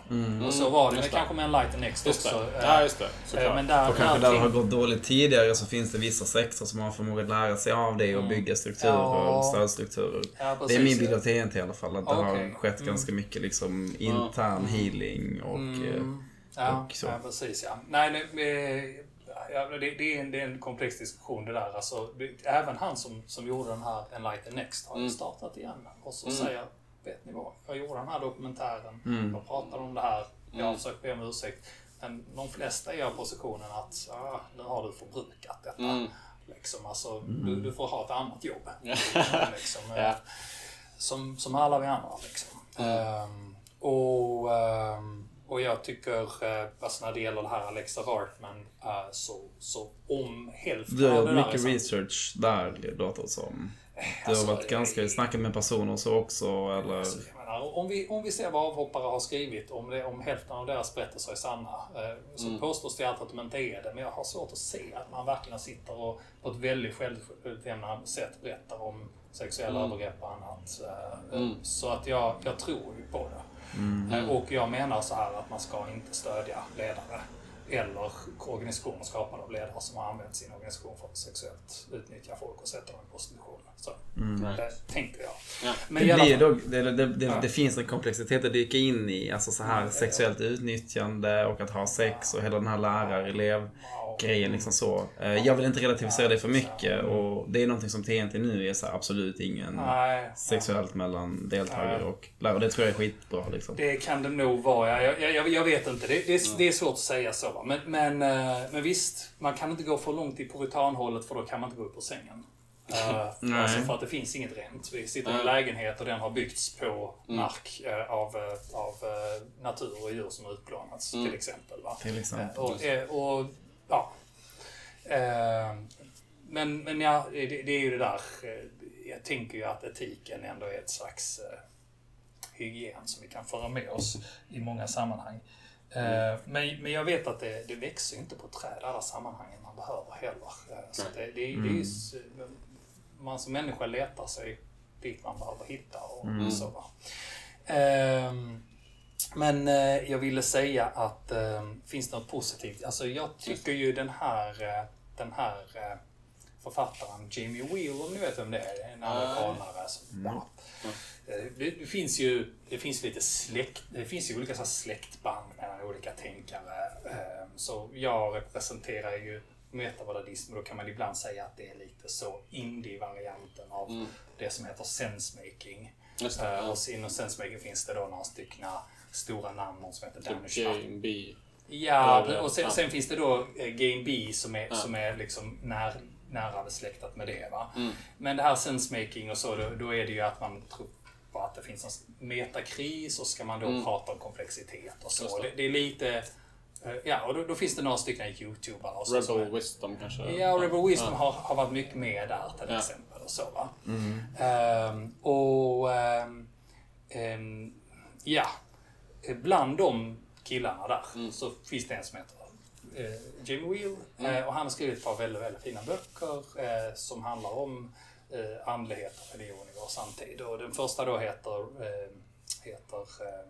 S4: Och så var det
S2: det.
S4: kanske med en light and next
S2: Just
S4: också.
S2: det.
S4: eh,
S2: Ja, just det.
S4: eh,
S2: Såklart.
S4: Men där,
S3: Och kanske där det har
S4: allting-
S3: gått dåligt tidigare så finns det vissa sektor som har förmåga att lära sig av det och bygga strukturer
S4: Ja.
S3: och stödstrukturer.
S4: Ja,
S3: Det är min bild av TNT i alla fall. Att det
S4: Okej.
S3: har skett ganska mycket liksom intern healing och... eh,
S4: Mm. Ja,
S3: och så.
S4: ja, precis ja. Nej, nej eh, ja, det, det, är en, det är en komplex diskussion det där. Alltså, det, även han som, som gjorde den här Enlighten Next har ju
S2: Mm.
S4: startat igen. Och så
S2: Mm.
S4: säger vet ni vad? Jag gjorde den här dokumentären.
S3: Mm.
S4: Jag pratade om det här. Jag har
S2: Mm.
S4: försökt be om ursäkt. Men de flesta är i positionen att ah, nu har du förbrukat detta.
S2: Mm.
S4: Liksom, alltså, du, du får ha ett annat jobb. liksom,
S2: Ja.
S4: eh, som, som alla vi andra. Liksom. Ehm, och, ehm, och jag tycker, uh, alltså när det gäller det här Alexa Hartman, eh, så, så om hälften
S3: Du har
S4: av
S3: gjort
S4: det där är
S3: mycket
S4: sant-
S3: research där, låter som. Du
S4: Alltså,
S3: har varit ganska,
S4: eh,
S3: snackat med personer så också, eller?
S4: Alltså, menar, om, vi, om vi ser vad avhoppare har skrivit, om, det, om hälften av deras berättelser är sanna, eh, så
S2: Mm.
S4: påstås det alltid att de inte är det. Men jag har svårt att se att man verkligen sitter och på ett väldigt självutlämnande sätt berättar om sexuella
S2: Mm.
S4: övergrepp och annat. Eh,
S2: Mm.
S4: Så att jag, jag tror ju på det. Mm. Eh, och jag menar så här att man ska inte stödja ledare eller organisationer skapade av ledare som har använt sin organisation för att sexuellt utnyttja folk och sätta dem i prostitution. Så det tänker jag.
S2: Ja.
S4: Men
S3: Det, blir dock, det, det, det,
S4: Ja.
S3: det finns en komplexitet att dyka in i. Alltså så här sexuellt utnyttjande och att ha sex och hela den här lärar-elev-grejen. Liksom så. Eh, Jag vill inte relativisera det för mycket och det är någonting som TNT nu är så här, absolut ingen
S4: Nej,
S3: sexuellt mellan deltagare och lärare. Det tror jag är skitbra. Liksom.
S4: Det kan det nog vara. Jag, jag, jag, vet inte. Det, det, är, det är svårt att säga så. Men, men, eh, men visst, man kan inte gå för långt i puritanhållet för då kan man inte gå upp ur sängen. Uh, alltså för att det finns inget rent. Vi sitter i en lägenhet och den har byggts på mark eh, av, eh, av eh, natur och djur som har utplånats till exempel. Va?
S3: Till exempel.
S4: Och, och, ja. Men, men ja, det, det är ju det där. Jag tänker ju att etiken ändå är ett slags hygien som vi kan föra med oss i många sammanhang. Eh, Men, men jag vet att det, det växer inte på träd alla sammanhangen man behöver heller. Så det, det, det är man som människa letar sig dit man behöver hitta och så. Va? Ehm, Men eh, jag ville säga att eh, finns det något positivt? Alltså jag tycker ju den här, eh, den här eh, författaren Jamie Wheel, om ni vet vem det är, en amerikanare. Som, ja. Eh, det, det finns ju det finns lite släkt, det finns ju olika så släktband mellan olika tänkare. Eh, Så jag representerar ju metavardism och då kan man ibland säga att det är lite så indie-varianten av det som heter sensemaking.
S2: Just det,
S4: Eh,
S2: ja.
S4: Och inom sensemaking finns det då några stycken stora namn, som heter
S2: Typ
S4: Schnapp.
S2: Game B.
S4: Ja,
S2: Eller,
S4: och sen,
S2: ja.
S4: sen finns det då eh, Game B som är, som är liksom när, nära besläktat med det. Va?
S2: Mm.
S4: Men det här sensemaking och så, då, då är det ju att man tror på att det finns en metakris och ska man då prata om komplexitet och så.
S2: Mm.
S4: Det.
S2: Det,
S4: är lite... eh, Ja, och då, då finns det några stycken YouTubare och så. som
S2: Rebel
S4: är-
S2: Wisdom kanske?
S4: Ja, och Rebel Wisdom
S2: Ja.
S4: har, har varit mycket med där till
S2: Ja.
S4: exempel. Och så, va? Ehm, och ehm, ehm, ja, bland de killarna där
S2: Mm.
S4: så finns det en som heter eh, Jamie Wheel. Eh, och han har skrivit ett par väldigt, väldigt fina böcker eh, som handlar om eh, andlighet och religion i vår samtid. Och den första då heter, heter eh,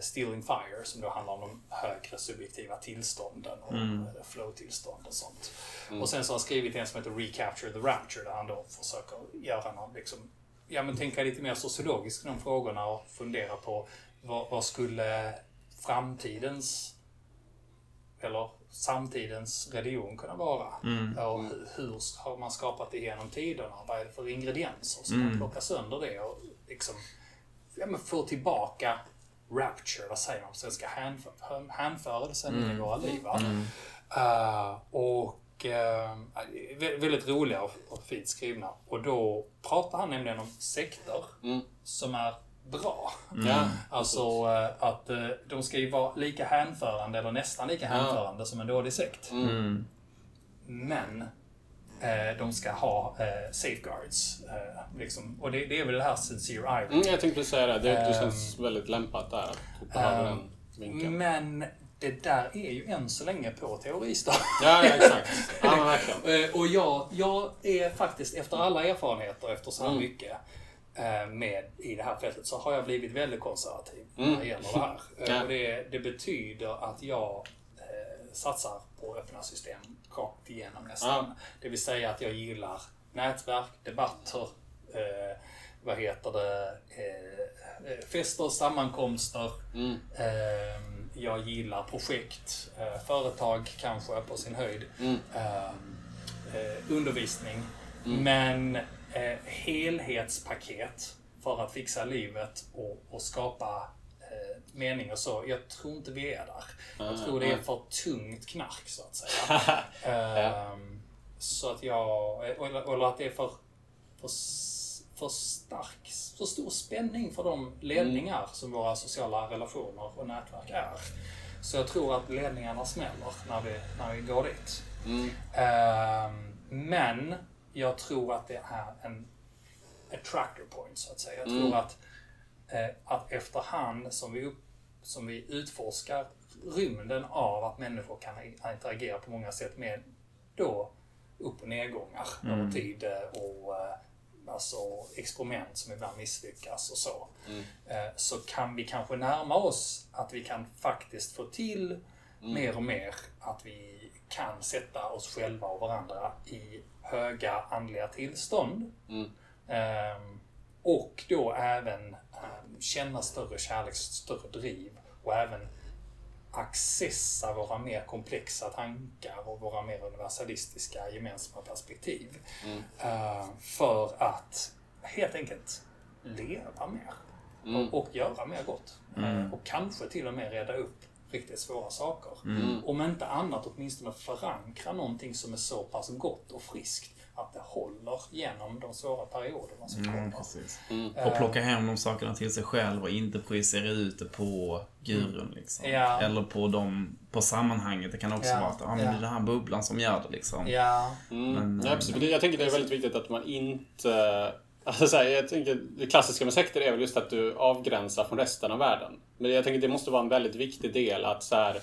S4: Stealing Fire som då handlar om de högre subjektiva tillstånden och mm. flow-tillstånd och sånt. Och sen så har han skrivit en som heter Recapture the Rapture där han då försöker göra någon, liksom, ja men tänka lite mer sociologiskt kring de frågorna och fundera på vad, vad skulle framtidens eller samtidens religion kunna vara? Och hur, hur har man skapat det genom tiderna? Vad är det för ingredienser som man plockar sönder det och liksom ja, men få tillbaka rapture, vad säger man på svenska? Hänf- Hänförelsen in i våra liv. va? Eh, och uh, väldigt roliga och, och fint skrivna. Och då pratar han nämligen om sekter som är bra.
S2: Ja.
S4: Alltså eh, att de ska ju vara lika hänförande, eller nästan lika hänförande som en dålig sekt.
S3: Mm.
S4: Men eh, de ska ha eh, safeguards. Eh, liksom. Och det, det är väl det här sincere irony.
S2: Mm, jag tänkte precis säga det. Det, det
S4: Ehm,
S2: känns väldigt lämpat där. Att behöver den vinkeln.
S4: Men det där är ju än så länge på teoristadiet.
S2: Ja, ja, exakt. Ja, verkligen.
S4: Eh, Och jag, jag är faktiskt, efter alla erfarenheter, efter så här
S2: Mm.
S4: mycket eh, med i det här fältet, så har jag blivit väldigt konservativ
S2: Mm.
S4: när det gäller det här. Eh,
S2: Ja.
S4: Och det, det betyder att jag eh, satsar på öppna system rakt igenom nästan.
S2: Ja.
S4: Det vill säga att jag gillar nätverk, debatter, eh, vad heter det, eh, fester, sammankomster.
S2: Mm.
S4: Eh, jag gillar projekt, eh, företag kanske på sin höjd.
S2: Mm.
S4: Eh, eh, undervisning. Men eh, helhetspaket för att fixa livet och, och skapa mening och så. Jag tror inte vi är där. Jag tror det är för tungt knark så att säga. Ehm, Så att jag, eller, eller att det är för, för, för stark, för stor spänning för de ledningar som våra sociala relationer och nätverk är. Så jag tror att ledningarna smäller när vi, när vi går dit.
S2: Mm.
S4: Ehm, men jag tror att det är en attractor point så att säga. Jag tror att, eh, att efterhand som vi, upp, som vi utforskar rymden av att människor kan interagera på många sätt med då upp och nedgångar över tid eh, och eh, alltså experiment som ibland misslyckas och så. Eh, Så kan vi kanske närma oss att vi kan faktiskt få till mer och mer att vi kan sätta oss själva och varandra i höga andliga tillstånd.
S2: Mm.
S4: Ehm, och då även ehm, känna större kärlek, större driv och även accessa våra mer komplexa tankar och våra mer universalistiska gemensamma perspektiv. Eh, för att helt enkelt leva mer och, och göra mer gott. Eh, och kanske till och med reda upp riktigt svåra saker. Om inte annat åtminstone förankra någonting som är så pass gott och friskt att det håller genom de svåra perioderna som kommer.
S3: Mm, precis.
S2: Mm.
S3: Och plocka hem de sakerna till sig själv och inte projicera ut det på gurun. Liksom.
S4: Ja.
S3: Eller på, dem, på sammanhanget. Det kan också
S4: Ja,
S3: vara att ah, men
S4: ja.
S3: det är den här bubblan som gör det. Liksom.
S4: Ja,
S2: Mm.
S3: Men,
S2: ja. Men det- Jag tänker det är väldigt viktigt att man inte... Alltså så här, jag tänker, det klassiska med sekter är väl just att du avgränsar från resten av världen. Men jag tänker det måste vara en väldigt viktig del att så här,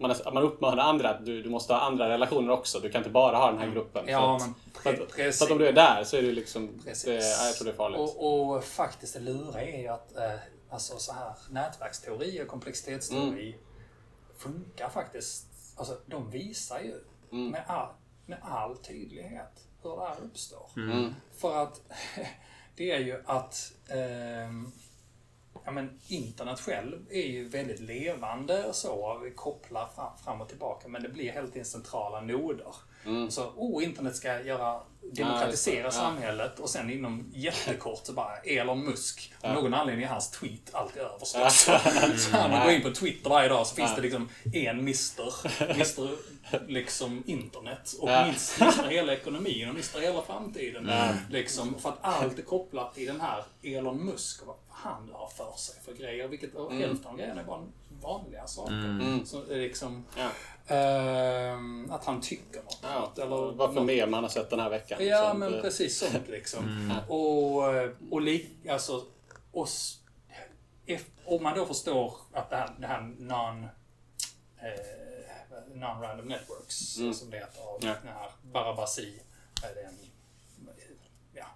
S2: man, man uppmanar andra att du, du måste ha andra relationer också. Du kan inte bara ha den här gruppen.
S4: Ja,
S2: för,
S4: men
S2: att, för,
S4: pre-
S2: att, för att om du är där så är det liksom...
S4: Precis.
S2: Det, ja, jag tror det är farligt.
S4: Och, och faktiskt det luriga är ju att eh, alltså så här, nätverksteori och komplexitetsteori
S2: Mm.
S4: funkar faktiskt. Alltså, de visar ju
S2: Mm.
S4: med, all, med all tydlighet hur det här uppstår.
S2: Mm.
S4: För att det är ju att ehm, ja, men internet själv är ju väldigt levande och så. Vi kopplar fram, fram och tillbaka men det blir helt enkelt centrala noder. Så, oh, internet ska göra, demokratisera
S2: Ja.
S4: samhället och sen inom jättekort så bara Elon Musk. Av någon anledning är hans tweet alltid överst också. Så han går in på Twitter varje dag så finns det liksom en Mr. Mr. Liksom internet. Och
S2: Ja.
S4: minst Mr. hela ekonomin och Mr. hela framtiden. Liksom, för att allt är kopplat till den här Elon Musk och vad han har för sig för grejer. Vilket och hälften av grejerna är bara vanliga saker. Så det är liksom,
S2: Ja.
S4: ehm, att han tycker något.
S2: Ja,
S4: eller
S2: vad för mem man har sett den här veckan.
S4: Ja,
S2: Sånt,
S4: men
S2: eh,
S4: precis sånt liksom. Och, och, li, alltså, och, s- if, om man då förstår att det här, det här non, eh, non-random networks, som det heter, av
S2: Ja.
S4: den här Barabasi, är det en ja,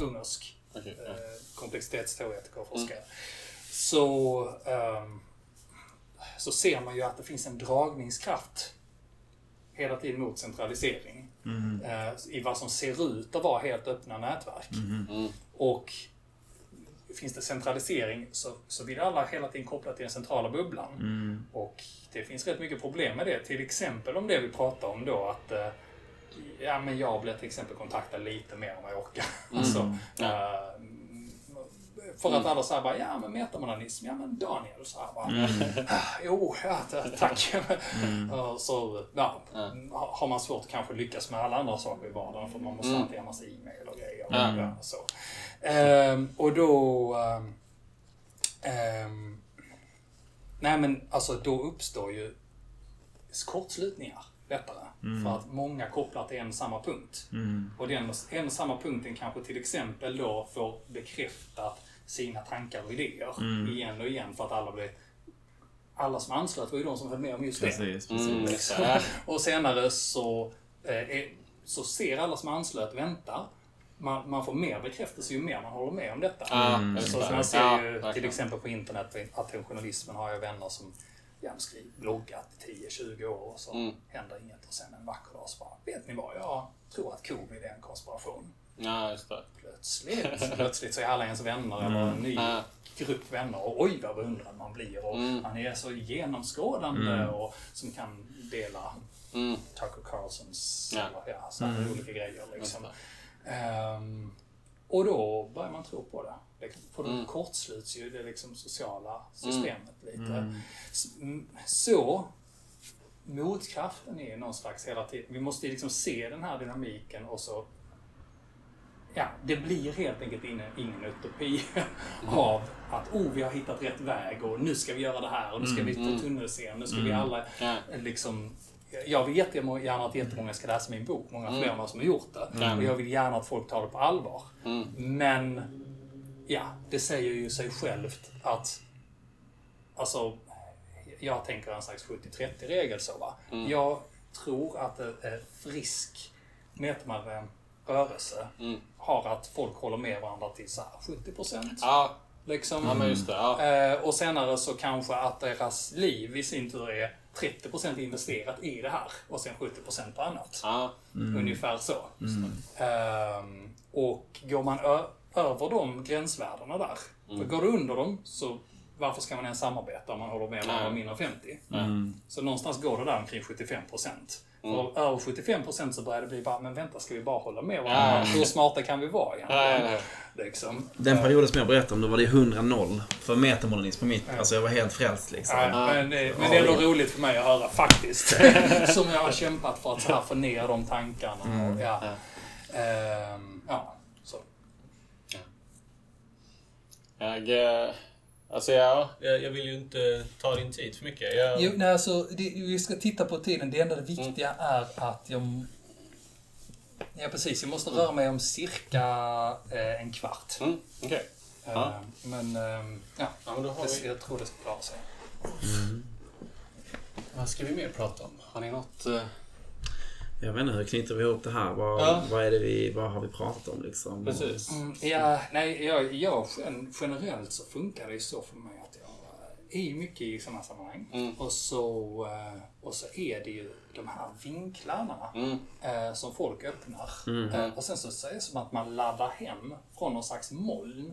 S4: ungersk
S2: Okej, ja.
S4: eh, komplexitetsteoretiker och forskare. Så, ehm, så ser man ju att det finns en dragningskraft hela tiden mot centralisering. Eh, I vad som ser ut att vara helt öppna nätverk. Och finns det centralisering så, så vill alla hela tiden koppla till den centrala bubblan. Och det finns rätt mycket problem med det. Till exempel om det vi pratar om då att eh, Ja, men jag blir till exempel kontaktad lite mer än vad jag orkar. Alltså, eh, för att alla säger bara, ja men metamodernism, ja men Daniel så här bara, ah, jo, ja, ta- tack. Och så, ja, ha- har man svårt att kanske lyckas med alla andra saker i vardagen för man måste hantera massa e-mail och grejer. Och, ja, så. Ehm, och då, ehm, ehm, nej men alltså då uppstår ju kortslutningar lättare. För att många kopplar till en samma punkt. Och den en och samma punkten kanske till exempel då får bekräftat sina tankar och idéer igen och igen för att alla blir alla som anslöt var ju de som höll med om just det.
S3: Precis, precis.
S2: Mm, ja.
S4: Och senare så, eh, så ser alla som anslöt vänta. Man, man får mer bekräftelse ju mer man håller med om detta.
S2: Ja, just
S4: Så man ser
S2: Ja,
S4: ju till
S2: verkligen.
S4: exempel på internet, attentionalismen har jag vänner som ja, skriver, bloggat i 10-20 år och så
S2: Mm.
S4: händer inget och sen en vacker dag så bara, vet ni vad, jag tror att covid är en konspiration.
S2: Ja, just det.
S4: Plötsligt, plötsligt så är alla ens vänner eller en ny
S2: Ja.
S4: grupp vänner och oj vad beundrad man blir och
S2: Mm.
S4: han är så genomskådande och som kan dela
S2: Mm.
S4: Tucker Carlsons
S2: Ja.
S4: eller, ja, så här olika grejer. Liksom. Ehm, och då börjar man tro på det. För då
S2: Mm.
S4: kortsluts ju det liksom sociala systemet lite. S- m- Så motkraften är någon slags hela tiden. Vi måste liksom se den här dynamiken och så Ja, det blir helt enkelt ingen, utopi av att oh, vi har hittat rätt väg och nu ska vi göra det här och nu ska vi ta tunnelseende, nu ska vi alla
S2: Ja.
S4: eh, liksom jag vill jättegärna gärna att jättemånga ska läsa min bok, många fler än vad som har gjort det. Och jag vill gärna att folk tar det på allvar. Men, ja, det säger ju sig självt att, alltså, jag tänker en slags 70-30-regel så va. Jag tror att en frisk medlemmar rörelse har att folk håller med varandra till så här 70 procent.
S2: Ja,
S4: Liksom.
S2: ja, men just det. Ja.
S4: Eh, och senare så kanske att deras liv i sin tur är 30% investerat i det här och sen 70% på annat.
S2: Ja.
S4: Ungefär så. Ehm, och går man över de gränsvärdena där, för går du under dem så varför ska man ens samarbeta om man håller med varandra mindre än 50? Så någonstans går det där omkring 75%.
S2: Mm.
S4: Och över 75% så börjar det bli bara, men vänta, ska vi bara hålla med varandra? Hur smarta kan vi vara egentligen? Liksom.
S3: Den perioden som jag berättade om, då var det 100-0 för metamodernism på mitt. Alltså jag var helt frälst liksom.
S4: Ja, men, det, men det är ändå roligt för mig att höra faktiskt. Som jag har kämpat för att så här få ner de tankarna. Och, ja. Ehm, ja, så.
S2: Jag, eh, alltså ja, jag, jag vill ju inte ta din tid för mycket. Jag,
S4: Jo, nej, alltså, det, vi ska titta på tiden. Det enda det viktiga är att jag... Ja, precis. Jag måste röra mig om cirka eh, en kvart.
S2: Mm, okej. Ja.
S4: Ehm, men, ehm, ja.
S2: Ja, men då har
S4: Det,
S2: vi...
S4: jag tror det ska klara sig.
S2: Vad ska vi mer prata om? Har ni något?
S3: Jag vet inte, hur knyter vi ihop det här? Vad,
S2: Ja.
S3: vad, är det vi, vad har vi pratat om liksom?
S2: Precis.
S4: Mm, ja, nej, jag, jag, gen- generellt så funkar det ju så för mig att jag är mycket i sådana sammanhang.
S2: Mm.
S4: Och, så, eh, och så är det ju de här vinklarna
S2: Mm.
S4: eh, som folk öppnar. Eh, och sen så är det som att man laddar hem från någon slags moln.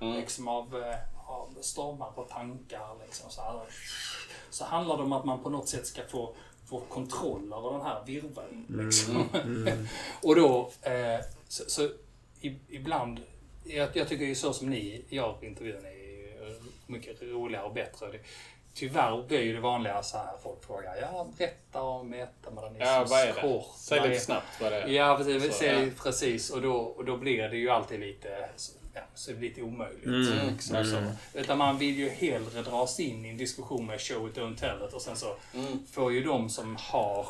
S2: Mm.
S4: Liksom av, eh, av stormar och tankar. Liksom, så, här. så handlar det om att man på något sätt ska få vår kontroll över den här virveln. Liksom. och då, eh, så, så i, ibland, jag, jag tycker ju så som ni gör på intervjun är ju mycket roligare och bättre. Det, tyvärr blir ju det vanliga så här, folk frågar, ja berätta om metamodernism
S2: Ja, vad är det?
S4: kort,
S2: Säg lite snabbt vad det är.
S4: Ja, precis.
S2: Så, ja.
S4: precis. Och, då, och då blir det ju alltid lite, så- ja, så det blir lite omöjligt.
S3: Mm,
S4: Liksom, så. Utan man vill ju hellre dras in i en diskussion med show it, don't tell it och sen så
S2: Mm.
S4: får ju de som har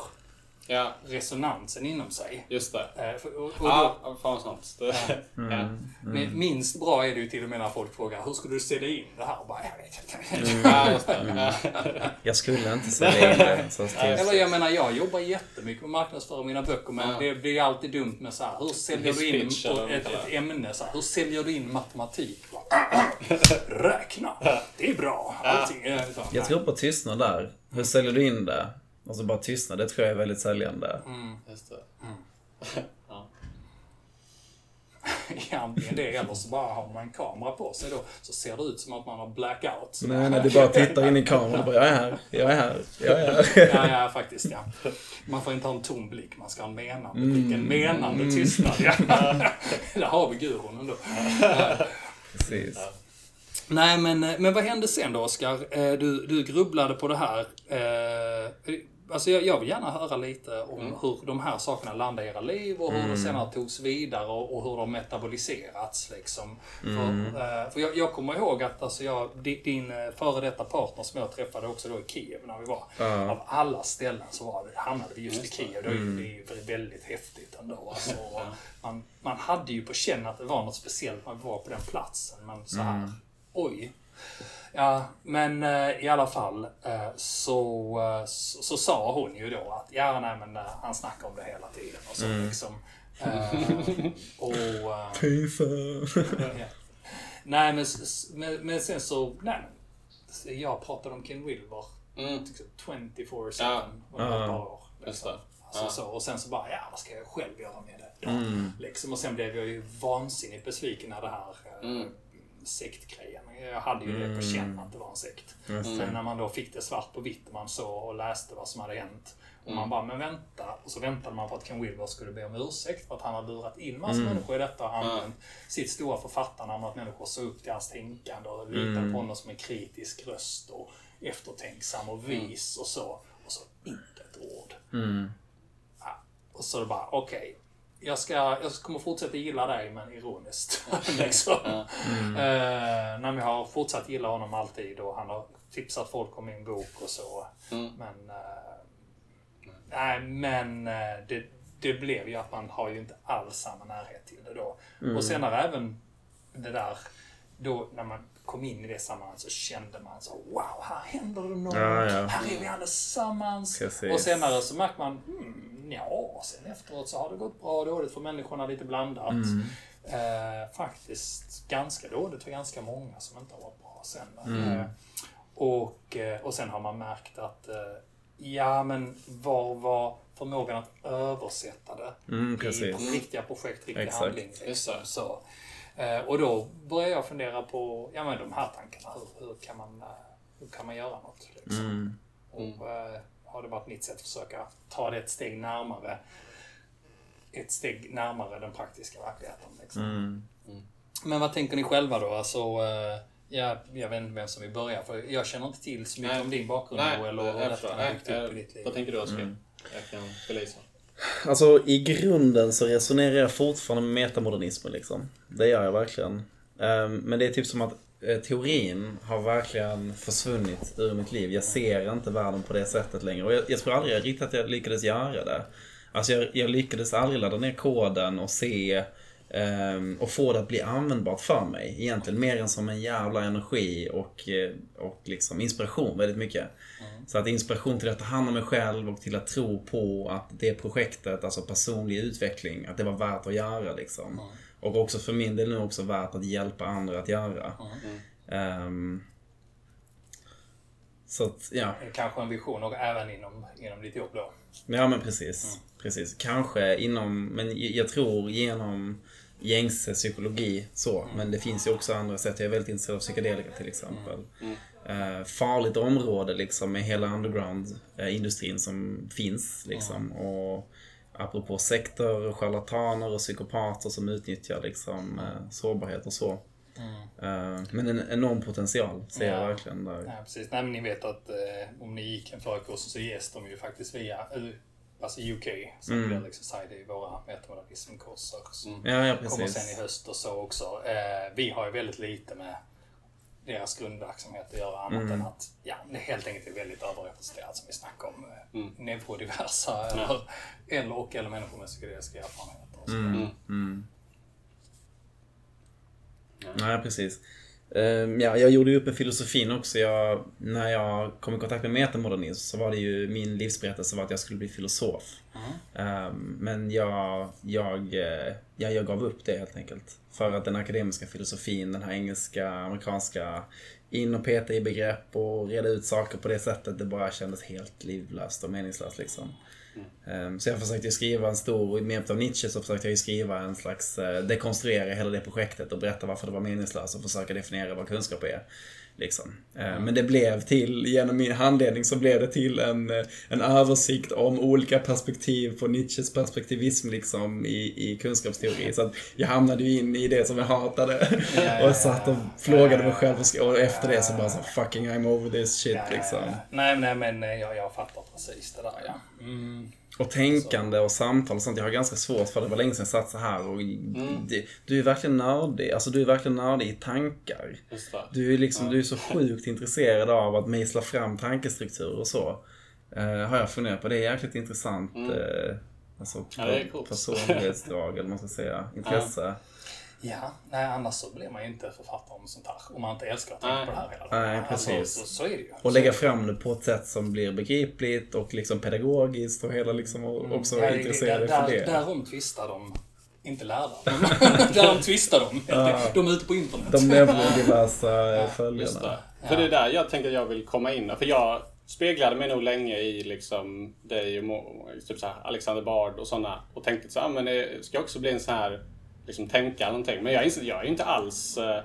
S2: Ja,
S4: resonansen inom sig.
S2: just det.
S4: För, och, och
S2: Ja,
S4: då,
S2: fan vad snabbt. Det, ja.
S4: men Minst bra är det ju till och med när folk frågar hur skulle du sälja in det här? Och bara, jag vet inte.
S2: Ja, just det. Ja.
S3: Jag skulle inte sälja in det. Så
S4: Eller jag menar, jag jobbar jättemycket med att marknadsföra mina böcker men
S2: Ja.
S4: det blir alltid dumt med så här, hur säljer du in ett, ett ämne? Så här, hur säljer du in matematik? Räkna, det är bra. Allting är så.
S3: jag tror på tystnad där. Hur säljer du in det? Alltså bara tystnad, det tror jag är väldigt säljande.
S2: Just det.
S4: Ja, antingen det eller så bara har man en kamera på sig då så ser det ut som att man har blackout. Så
S3: Nej, nej, du bara tittar in i kameran och bara jag är här, jag är här, jag är här.
S4: Ja, ja, faktiskt ja. Man får inte ha en tom blick, man ska ha en menande blick. En menande tystnad. Ja. Där har vi gurun ändå.
S3: Precis.
S4: Nej, men, men vad hände sen då, Oskar? Eh, Du, du grubblade på det här. Eh, Alltså jag, jag vill gärna höra lite om hur de här sakerna landade i era liv och hur det senare togs vidare och, och hur de metaboliserats. Liksom. För, eh, för jag, jag kommer ihåg att alltså jag, di- din eh, före detta partner som jag träffade också då i Kiev när vi var.
S3: Ja.
S4: Av alla ställen så var hamnade vi just i Kiev. Ju det är ju väldigt häftigt ändå. Alltså, man, man hade ju på känn att det var något speciellt när vi var på den platsen. Men så här, oj. Ja, men eh, i alla fall eh, så, eh, så, så sa hon ju då att ja, nej men eh, han snackar om det hela tiden och så liksom. Eh, och... Ja. Nej, men, men, men sen så... Nej, jag pratade om Ken Wilber
S2: Mm.
S4: liksom 24-7
S2: Ja.
S4: under ett par år. Alltså,
S2: Ja.
S4: så, och sen så bara, ja vad ska jag själv göra med det?
S3: Mm.
S4: Liksom, och sen blev jag ju vansinnigt besviken när det här
S2: Mm.
S4: Sektgrejen. Jag hade ju det på känn att det var en sekt.
S3: Just
S4: Sen när man då fick det svart på vitt och man såg och läste vad som hade hänt. Och man bara, men vänta. Och så väntade man på att Ken Wilber skulle be om ursäkt för att han hade lurat in massa människor i detta och använt sitt stora författarnamn. Att människor såg upp till hans tänkande och litade på honom som en kritisk röst och eftertänksam och vis och så. Och så inte ett ord.
S3: Mm.
S4: Ja, Och så bara, okej. Jag, ska, jag kommer fortsätta gilla dig, men ironiskt. liksom.
S3: Mm.
S4: Eh, när jag har fortsatt gilla honom alltid och han har tipsat folk om min bok och så.
S2: Mm.
S4: Men, eh, nej, men eh, det, det blev ju att man har ju inte alls samma närhet till det då.
S3: Mm.
S4: Och senare även det där, då när man kom in i det sammanhanget så kände man så wow, här händer det något.
S3: Ja, ja.
S4: Här är vi allesammans.
S3: Precis.
S4: Och senare så märker man, hmm, ja, sen efteråt så har det gått bra och dåligt för människorna lite blandat.
S3: Mm.
S4: Eh, faktiskt ganska dåligt för ganska många som inte har varit bra sen.
S3: Mm.
S4: Eh, och, eh, och sen har man märkt att eh, ja, men var var förmågan att översätta det
S3: Mm,
S4: i riktiga projekt, riktig
S3: Exakt.
S4: handling. Liksom. Så, eh, och då börjar jag fundera på ja, men de här tankarna. Hur, hur, kan, man, hur kan man göra något? Liksom?
S3: Mm.
S4: Och har det varit mitt sätt att försöka ta det ett steg närmare ett steg närmare den praktiska verkligheten. Liksom.
S3: Mm.
S4: Men vad tänker ni själva då? Alltså, eh, ja, jag vet inte vem som vill börja, för jag känner inte till så mycket
S2: Nej.
S4: om din bakgrund
S2: Nej,
S4: och hur
S2: jag
S4: detta har byggt upp i ditt liv.
S2: Vad tänker du Oskar?
S3: Mm.
S2: Jag kan belysa.
S3: Alltså i grunden så resonerar jag fortfarande med metamodernismen liksom. Det gör jag verkligen. Ehm, Men det är typ som att teorin har verkligen försvunnit ur mitt liv. Jag ser inte världen på det sättet längre. Och jag, jag tror aldrig riktigt att jag lyckades göra det. Alltså jag, jag lyckades aldrig ladda ner koden och se ehm, och få det att bli användbart för mig. Egentligen mer än som en jävla energi och, eh, och liksom inspiration väldigt mycket. Så att inspiration till att ta hand om mig själv och till att tro på att det projektet, alltså personlig utveckling, att det var värt att göra liksom. Och också för min del nu också värt att hjälpa andra att göra. Ehm, så att, ja.
S4: Kanske en vision och även inom, inom ditt jobb då.
S3: Ja men precis. precis. Kanske inom, men jag tror genom gängse psykologi så. Men det finns ju också andra sätt. Jag är väldigt intresserad av psykedelika till exempel. Eh, farligt område liksom med hela underground-industrin som finns liksom. Och apropå sekter, och charlataner och psykopater som utnyttjar liksom eh, sårbarhet och så. Eh, men en enorm potential ser jag
S4: Ja.
S3: verkligen där.
S4: Nej, precis. Nej, men ni vet att eh, om ni gick en förkurs så ges de ju faktiskt via alltså UK, Psychedelic Society, våra metamodernismkurser. som
S3: Ja, ja
S4: kommer sen i höst och så också. Eh, vi har ju väldigt lite med deras grundverksamhet att göra annat
S3: Mm.
S4: än att ja, det helt enkelt är väldigt överrepresenterat som vi snackar om. Eh, Neurodiversa eller, eller, och eller människor med psykedeliska erfarenheter. Och så.
S3: Mm. Nej, precis. Ehm, ja, jag gjorde ju upp med filosofin också. Jag, när jag kom i kontakt med metamodernism så var det ju min livsberättelse var att jag skulle bli filosof. Ehm, men jag, jag, eh, ja, jag gav upp det helt enkelt. För att den akademiska filosofin, den här engelska, amerikanska, in och peta i begrepp och reda ut saker på det sättet, det bara kändes helt livlöst och meningslöst liksom. Ehm, Så jag försökte skriva en stor, med hjälp av Nietzsche så försökte jag skriva en slags, eh, dekonstruera hela det projektet och berätta varför det var meningslöst och försöka definiera vad kunskap är. Liksom. Ehm, Men det blev till, genom min handledning så blev det till en, eh, en översikt om olika perspektiv på Nietzsches perspektivism liksom i, i kunskapsteori. Så att jag hamnade ju in i det som jag hatade.
S4: ja,
S3: och satt och
S4: Ja,
S3: mig själv och, och efter det så bara så fucking I'm over this shit liksom.
S4: Nej, nej, men eh, jag, jag fattar precis det där ja. Mm.
S3: Och tänkande och samtal och sånt. Jag har ganska svårt för det. var länge sedan jag satt så här och det, Du är verkligen nördig. Alltså du är verkligen nördig i tankar. Du är liksom, du är så sjukt intresserad av att mejsla fram tankestrukturer och så. Eh, har jag funderat på. Det är jäkligt intressant. Eh, alltså
S2: Ja,
S3: personlighetsdrag eller man ska säga. Intresse.
S4: Ja, nej annars så blir man ju inte författare om sånt här. Om man inte älskar att tänka på det här hela tiden.
S3: Nej, precis.
S4: Alltså, så, så är det ju.
S3: Och lägga fram det på ett sätt som blir begripligt och liksom pedagogiskt och hela liksom och också
S4: Ja,
S3: vara
S4: det-
S3: intresserade
S4: där,
S3: för det.
S4: Därom tvistar de. Inte lärda. Därom tvistar de. De är ute på internet.
S3: De neurodiversa
S2: Just
S3: följarna.
S2: det. För det är där jag tänker att jag vill komma in. För jag speglade mig nog länge i liksom dig och typ så här Alexander Bard och sådana. Och tänkte så här, men det ska också bli en sån här liksom tänka någonting. Men jag är, jag är inte alls eh,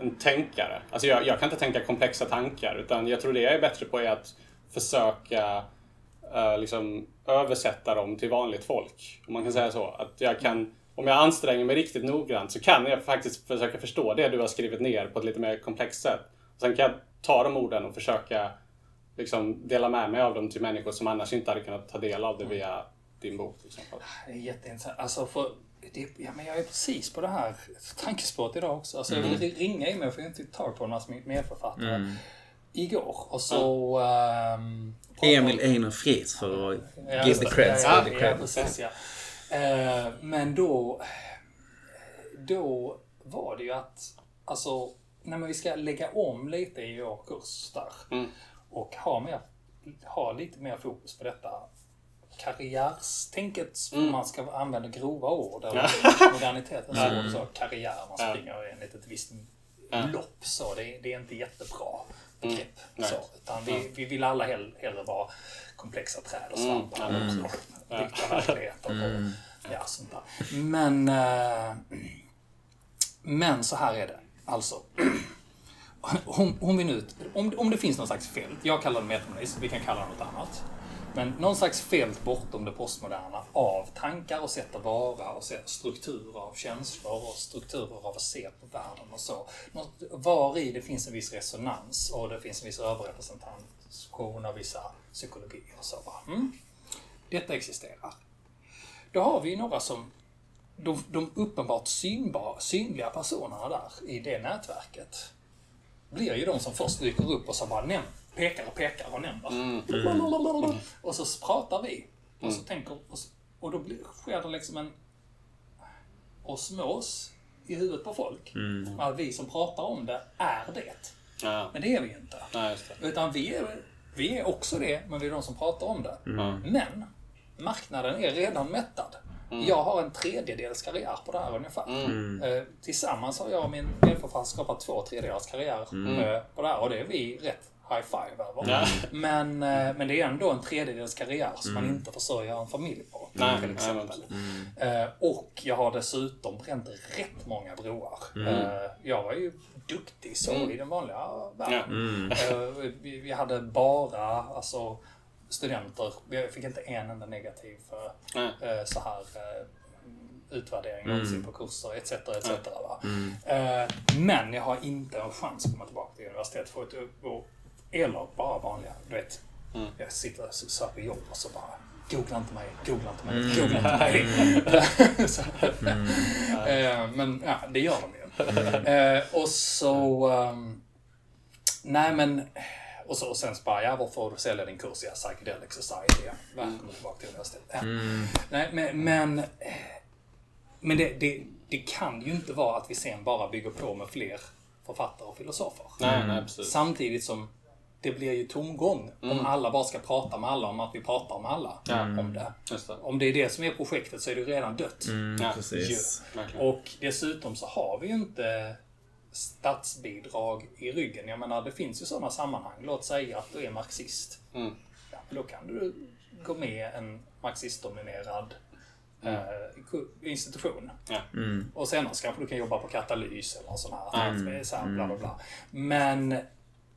S2: en tänkare. Alltså jag, jag kan inte tänka komplexa tankar. Utan jag tror det jag är bättre på är att försöka uh, liksom översätta dem till vanligt folk. Om man kan säga så. Att jag kan, om jag anstränger mig riktigt noggrant så kan jag faktiskt försöka förstå det du har skrivit ner på ett lite mer komplext sätt. Sen kan jag ta de orden och försöka liksom dela med mig av dem till människor som annars inte hade kunnat ta del av det via din bok. Till exempel.
S4: Ah, det är jätteintressant. Alltså för, det, ja, men jag är precis på det här tankespåret idag också. Alltså, Jag vill ringa i mig för jag inte tag på en av mina medförfattare. Igår. Och så... ehm,
S3: Emil Einar Friis för att
S4: Ja,
S3: give the creds
S4: ja, ja, ja, precis, ja. Eh, men då, då var det ju att, alltså, när vi ska lägga om lite i vår kurs där
S2: Mm.
S4: och ha, mer, ha lite mer fokus på detta karriärstänket, om
S2: Mm.
S4: man ska använda grova ord, eller modernitetens ord, så karriär, man
S2: Ja.
S4: springer enligt ett visst
S2: Ja.
S4: lopp, så det, det är inte jättebra begrepp.
S2: Nej.
S4: Så, utan vi, vi vill alla hell, hellre vara komplexa träd och
S2: Mm.
S4: svampar mm. och dikta verkligheter och ja, sånt där. Men, eh, men så här är det. Alltså, om, om, vi nu, om, om det finns någon slags fält, jag kallar det metamodernism, vi kan kalla det något annat. Men någon slags fält bortom det postmoderna av tankar och sätt att vara och strukturer av känslor och strukturer av att se på världen och så. Var i det finns en viss resonans och det finns en viss överrepresentation av vissa psykologier och så. va. Mm. Detta existerar. Då har vi några som de, de uppenbart synbar, synliga personerna där i det nätverket blir ju de som först dyker upp och som bara nämner pekar och pekar och nämner. Och så pratar vi. Och så tänker, och, så, och då blir, sker det liksom en osmos i huvudet på folk. Att vi som pratar om det är det.
S2: Ja.
S4: Men det är vi inte.
S2: Nej, just det.
S4: Utan vi är, vi är också det, men vi är de som pratar om det.
S2: Mm.
S4: Men marknaden är redan mättad. Jag har en tredjedels karriär på det här ungefär.
S2: Mm.
S4: Eh, tillsammans har jag och min medförfattare skapat två tredjedels karriär
S2: Mm.
S4: eh, på det här och det är vi rätt high five över.
S2: Ja.
S4: Men, eh, men det är ändå en tredjedels karriär som man inte försörjer en familj på.
S2: Nej,
S4: till
S2: nej,
S4: exempel.
S2: men-
S4: Eh, och jag har dessutom bränt rätt många broar. Eh, jag var ju duktig så i den vanliga världen. Eh, vi, vi hade bara alltså, studenter. Vi fick inte en enda negativ för så här utvärdering någonsin på kurser etc. etc. Va? Eh, men jag har inte en chans att komma tillbaka till universitetet för ett och, eller bara vanliga. Du vet, jag sitter och söker jobb och så bara Googla inte mig, googla inte mig, googla inte mig. så, eh, men ja, det gör de ju. Eh, och så... ehm, nej men... Och, så, och sen så bara, ja varför får du sälja din kurs i Psychedelic Society? Ja, välkommen tillbaka till universitetet. Ja. Nej, men, men, men det, det, det kan ju inte vara att vi sen bara bygger på med fler författare och filosofer.
S2: Nej, nej, precis.
S4: Samtidigt som det blir ju tomgång om alla bara ska prata med alla om att vi pratar om alla. Om, det.
S2: Just det.
S4: om det är det som är projektet så är det redan dött.
S2: Ja,
S3: Precis.
S2: verkligen.
S4: Och dessutom så har vi ju inte statsbidrag i ryggen. Jag menar, det finns ju sådana sammanhang. Låt säga att du är marxist.
S2: Mm.
S4: Ja, då kan du gå med en marxistdominerad eh, ku- institution.
S2: Ja.
S4: Och senare så kanske du kan jobba på katalys eller sån här. Mm. Så här bla, bla, bla. Men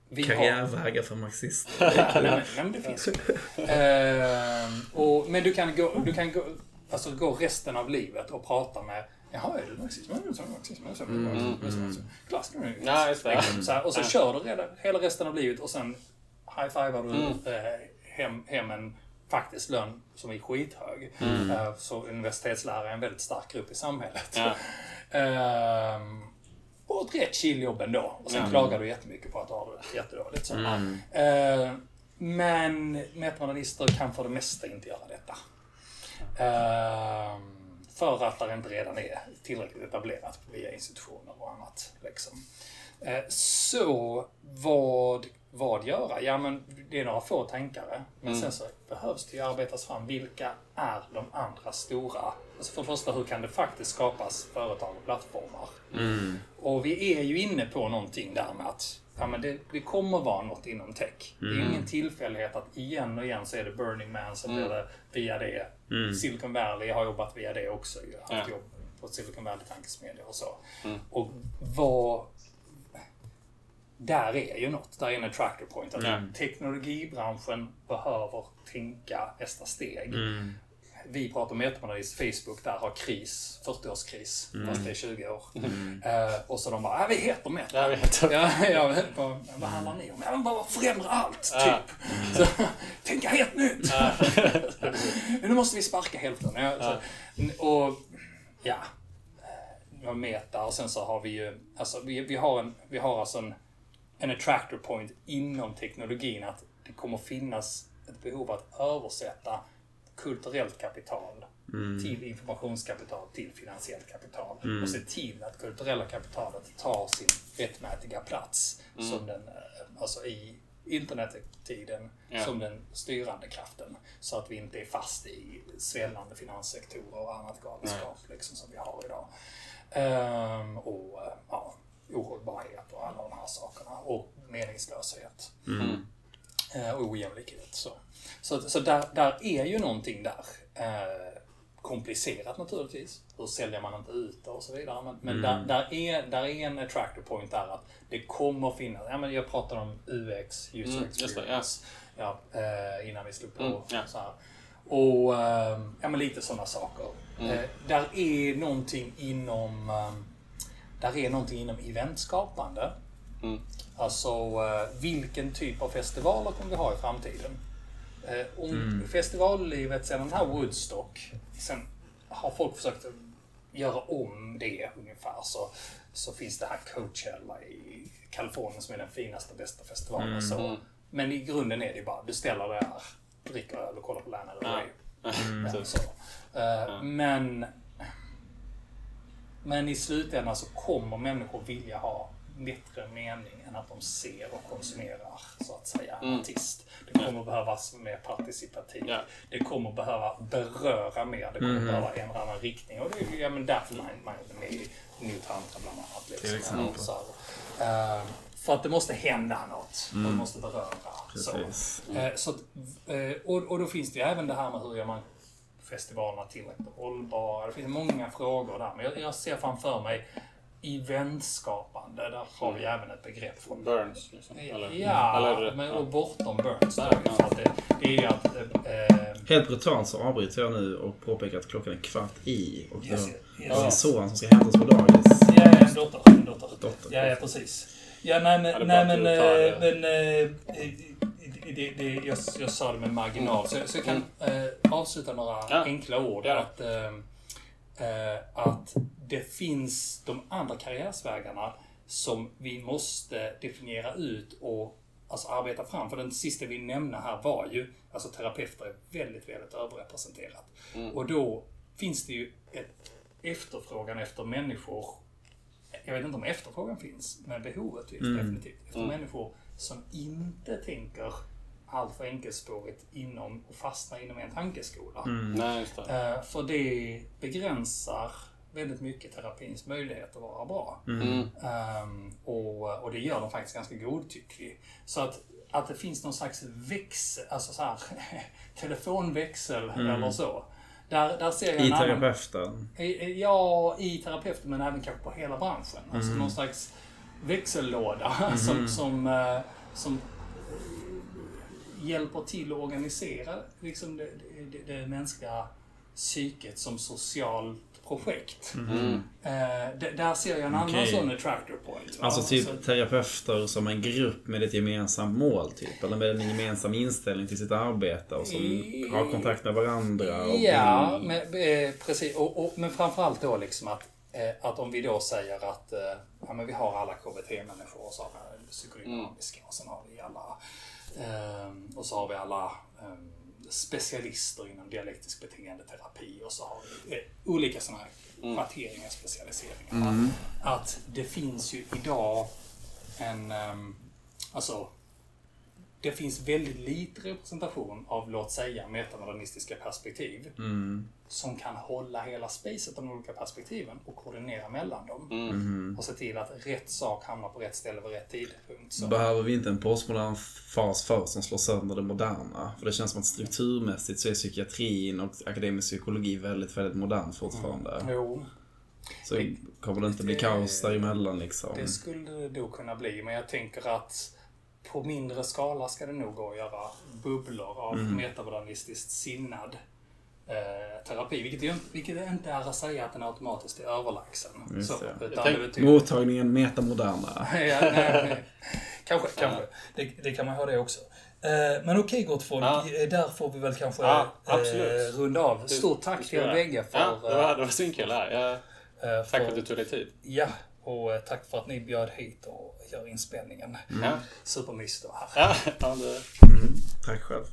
S4: vi har...
S3: Karriärvägar för marxister.
S4: Nej, men, nej, men det finns ju. Ehm, och, men du kan, gå, du kan gå, alltså, gå resten av livet och prata med Jaha, är du marxist? Mm, så. Mm, så. Mm,
S2: just det.
S4: Så här, och så kör du redan, hela resten av livet och sen high-fivar du eh, hem, hem en faktisk lön som är skithög. Eh, så universitetslärare är en väldigt stark grupp i samhället.
S2: Ja.
S4: Ehm, och ett rätt chill jobb ändå. Och sen
S2: Ja.
S4: klagar du jättemycket på att du har det jättedåligt. Så. Eh, men metamodernister kan för det mesta inte göra detta. Ehm, för att det inte redan är tillräckligt etablerat via institutioner och annat. Liksom. Eh, så vad, vad göra? Ja, men det är några få tänkare. Men sen så behövs det ju arbetas fram. Vilka är de andra stora? Alltså för det första, hur kan det faktiskt skapas företag och plattformar? Och vi är ju inne på någonting där med att ja, men det, det kommer vara något inom tech. Det är ju ingen tillfällighet att igen och igen så är det Burning Man, så blir det via det. Silicon Valley har jobbat via det också. Ju, haft
S2: Ja.
S4: jobb på Silicon Valley tankesmedja och så. Och vad... Där är ju något. Där är en attractor point. Att
S2: Ja.
S4: Teknologibranschen behöver tänka nästa steg. Vi pratar om metamodernism, Facebook där har kris, 40-årskris, fast det är 20 år. Eh, och så de bara, ja vi heter Meta.
S2: Jag vet.
S4: Ja, ja, men vad, vad handlar ni om? Ja, men bara förändra allt, typ. Så, tänka helt nytt. nu måste vi sparka hälften. Ja, så, och ja, vi har Meta och sen så har vi ju, alltså vi, vi har, en, vi har alltså en, en attractor point inom teknologin att det kommer finnas ett behov att översätta kulturellt kapital till informationskapital, till finansiellt kapital. Och se till att kulturella kapitalet tar sin rättmätiga plats som den, eh, alltså i internettiden,
S2: Ja.
S4: som den styrande kraften. Så att vi inte är fast i svällande finanssektorer och annat galenskap liksom, som vi har idag. Ehm, och eh, ja, ohållbarhet och alla de här sakerna. Och meningslöshet. Eh, och ojämlikhet. Så, så, så där, där är ju någonting där. Eh, komplicerat naturligtvis. Hur säljer man inte ut och så vidare. Men, men där, där, är, där är en attractor point där att det kommer finnas. Ja, men jag pratade om UX, user
S2: Mm, just det,
S4: experience. ja. eh, innan vi slog på.
S2: Mm, ja.
S4: så här. Och eh, ja, men lite sådana saker.
S2: Mm.
S4: Eh, där är någonting inom eh, där är någonting inom eventskapande.
S2: Mm.
S4: Alltså eh, vilken typ av festivaler kommer vi ha i framtiden? Eh, om festivallivet sen den här Woodstock, sen har folk försökt göra om det ungefär så, så finns det här Coachella i Kalifornien som är den finaste, bästa festivalen. Så. Men i grunden är det bara, du ställer dig här, dricker öl och kollar på Lana Del Rey. Ja, så. Eh, Men men i slutändan så kommer människor vilja ha bättre mening än att de ser och konsumerar, så att säga, en artist. Det kommer behövas mer participativt.
S2: Ja.
S4: Det kommer behöva beröra mer. Det kommer behöva ändra annan riktning. Och det är ju ja, men därför man, man är med i New Tantra bland annat. Liksom.
S3: Till exempel.
S4: Så. Eh, för att det måste hända något.
S3: Mm.
S4: Man måste beröra. Så.
S3: Precis.
S4: Eh, så, att, eh, och, och då finns det ju även det här med hur gör man festivalerna tillräckligt hållbara. Det finns många frågor där. Men jag, jag ser framför mig eventskapande. Där har vi även ett begrepp från
S2: Burns, liksom. Eller,
S4: Ja,
S2: eller,
S4: men,
S2: ja.
S4: och bortom Burns.
S2: Ja.
S4: för att det, det är att... Eh,
S3: Helt brutalt så avbryter jag nu och påpekar att klockan är kvart i. Och
S4: Yes,
S3: det
S4: yes.
S3: är en son som ska hämtas på dagis.
S4: ja, en dotter. En dotter.
S3: Dotter.
S4: Ja, ja, precis. Ja, nej men... Nej, men, eh, men eh, det, det, jag, jag sa det med marginal. Så, så jag kan eh, avsluta några
S2: Mm. Ja.
S4: enkla ord.
S2: Ja.
S4: Att, eh, eh, att det finns de andra karriärsvägarna som vi måste definiera ut och alltså, arbeta fram. För den sista vi nämnde här var ju, alltså terapeuter är väldigt, väldigt överrepresenterat.
S2: Mm.
S4: Och då finns det ju ett efterfrågan efter människor jag vet inte om efterfrågan finns, men behovet finns definitivt. Efter människor som inte tänker allt för enkelspårigt inom och fastnar inom en tankeskola.
S2: Nej, just det.
S4: Eh, för det begränsar väldigt mycket terapins möjlighet att vara bra.
S2: Mm.
S4: Ehm, och, och det gör den faktiskt ganska godtycklig. Så att, att det finns någon slags växel, alltså så här, telefonväxel eller så. Där, där ser jag
S3: I
S4: en annan...
S3: terapeuten.
S4: I- i- Ja, i terapeuten men även kanske på hela branschen. Alltså någon slags växellåda som, som, eh, som hjälper till att organisera liksom det, det, det mänskliga psyket som socialt projekt. Eh, d- där ser jag en annan
S3: Okej.
S4: sån attractor point. va?
S3: Alltså typ
S4: Så-
S3: terapeuter som en grupp med ett gemensamt mål typ. Eller med en gemensam inställning till sitt arbete och som
S4: I-
S3: har kontakt med varandra. Och
S4: Ja, men, eh, precis. Och, och, men framförallt då liksom att, eh, att om vi då säger att eh, ja, men vi har alla KBT-människor och så har vi psykodynamiska och sen har vi alla eh, och så har vi alla eh, specialister inom dialektisk beteendeterapi och så har vi eh, olika sådana här schatteringar, specialiseringar. Att det finns ju idag en, ehm, alltså det finns väldigt lite representation av, låt säga, metamodernistiska perspektiv som kan hålla hela spacet av de olika perspektiven och koordinera mellan dem. Och se till att rätt sak hamnar på rätt ställe vid rätt tidpunkt. Så.
S3: Behöver vi inte en postmodern fas för som slår sönder det moderna? För det känns som att strukturmässigt så är psykiatrin och akademisk psykologi väldigt, väldigt modern fortfarande.
S4: Jo,
S3: Så kommer det inte bli kaos däremellan liksom.
S4: det skulle det då kunna bli, men jag tänker att på mindre skala ska det nog gå att göra bubblor av metamodernistiskt sinnad eh, terapi. Vilket, ju, vilket inte är att säga att den automatiskt är överlägsen.
S3: Just
S4: Så,
S3: det.
S4: utan
S2: tänk-
S4: det betyder-
S3: Mottagningen metamoderna.
S4: ja, nej, nej. Kanske, kanske. Det, det kan man ha det också. Eh, men okej gott folk,
S2: Ja.
S4: Eh, där får vi väl kanske
S2: Ja,
S4: eh, runda av. Stort tack till er bägge för,
S2: Ja, det var, det var svinkul här. Ja,
S4: eh,
S2: tack för att du tog dig tid.
S4: Ja, och eh, tack för att ni bjöd hit och gör inspelningen.
S2: Ja,
S4: Supermysigt att vara här.
S2: ja, det...
S3: Tack själv.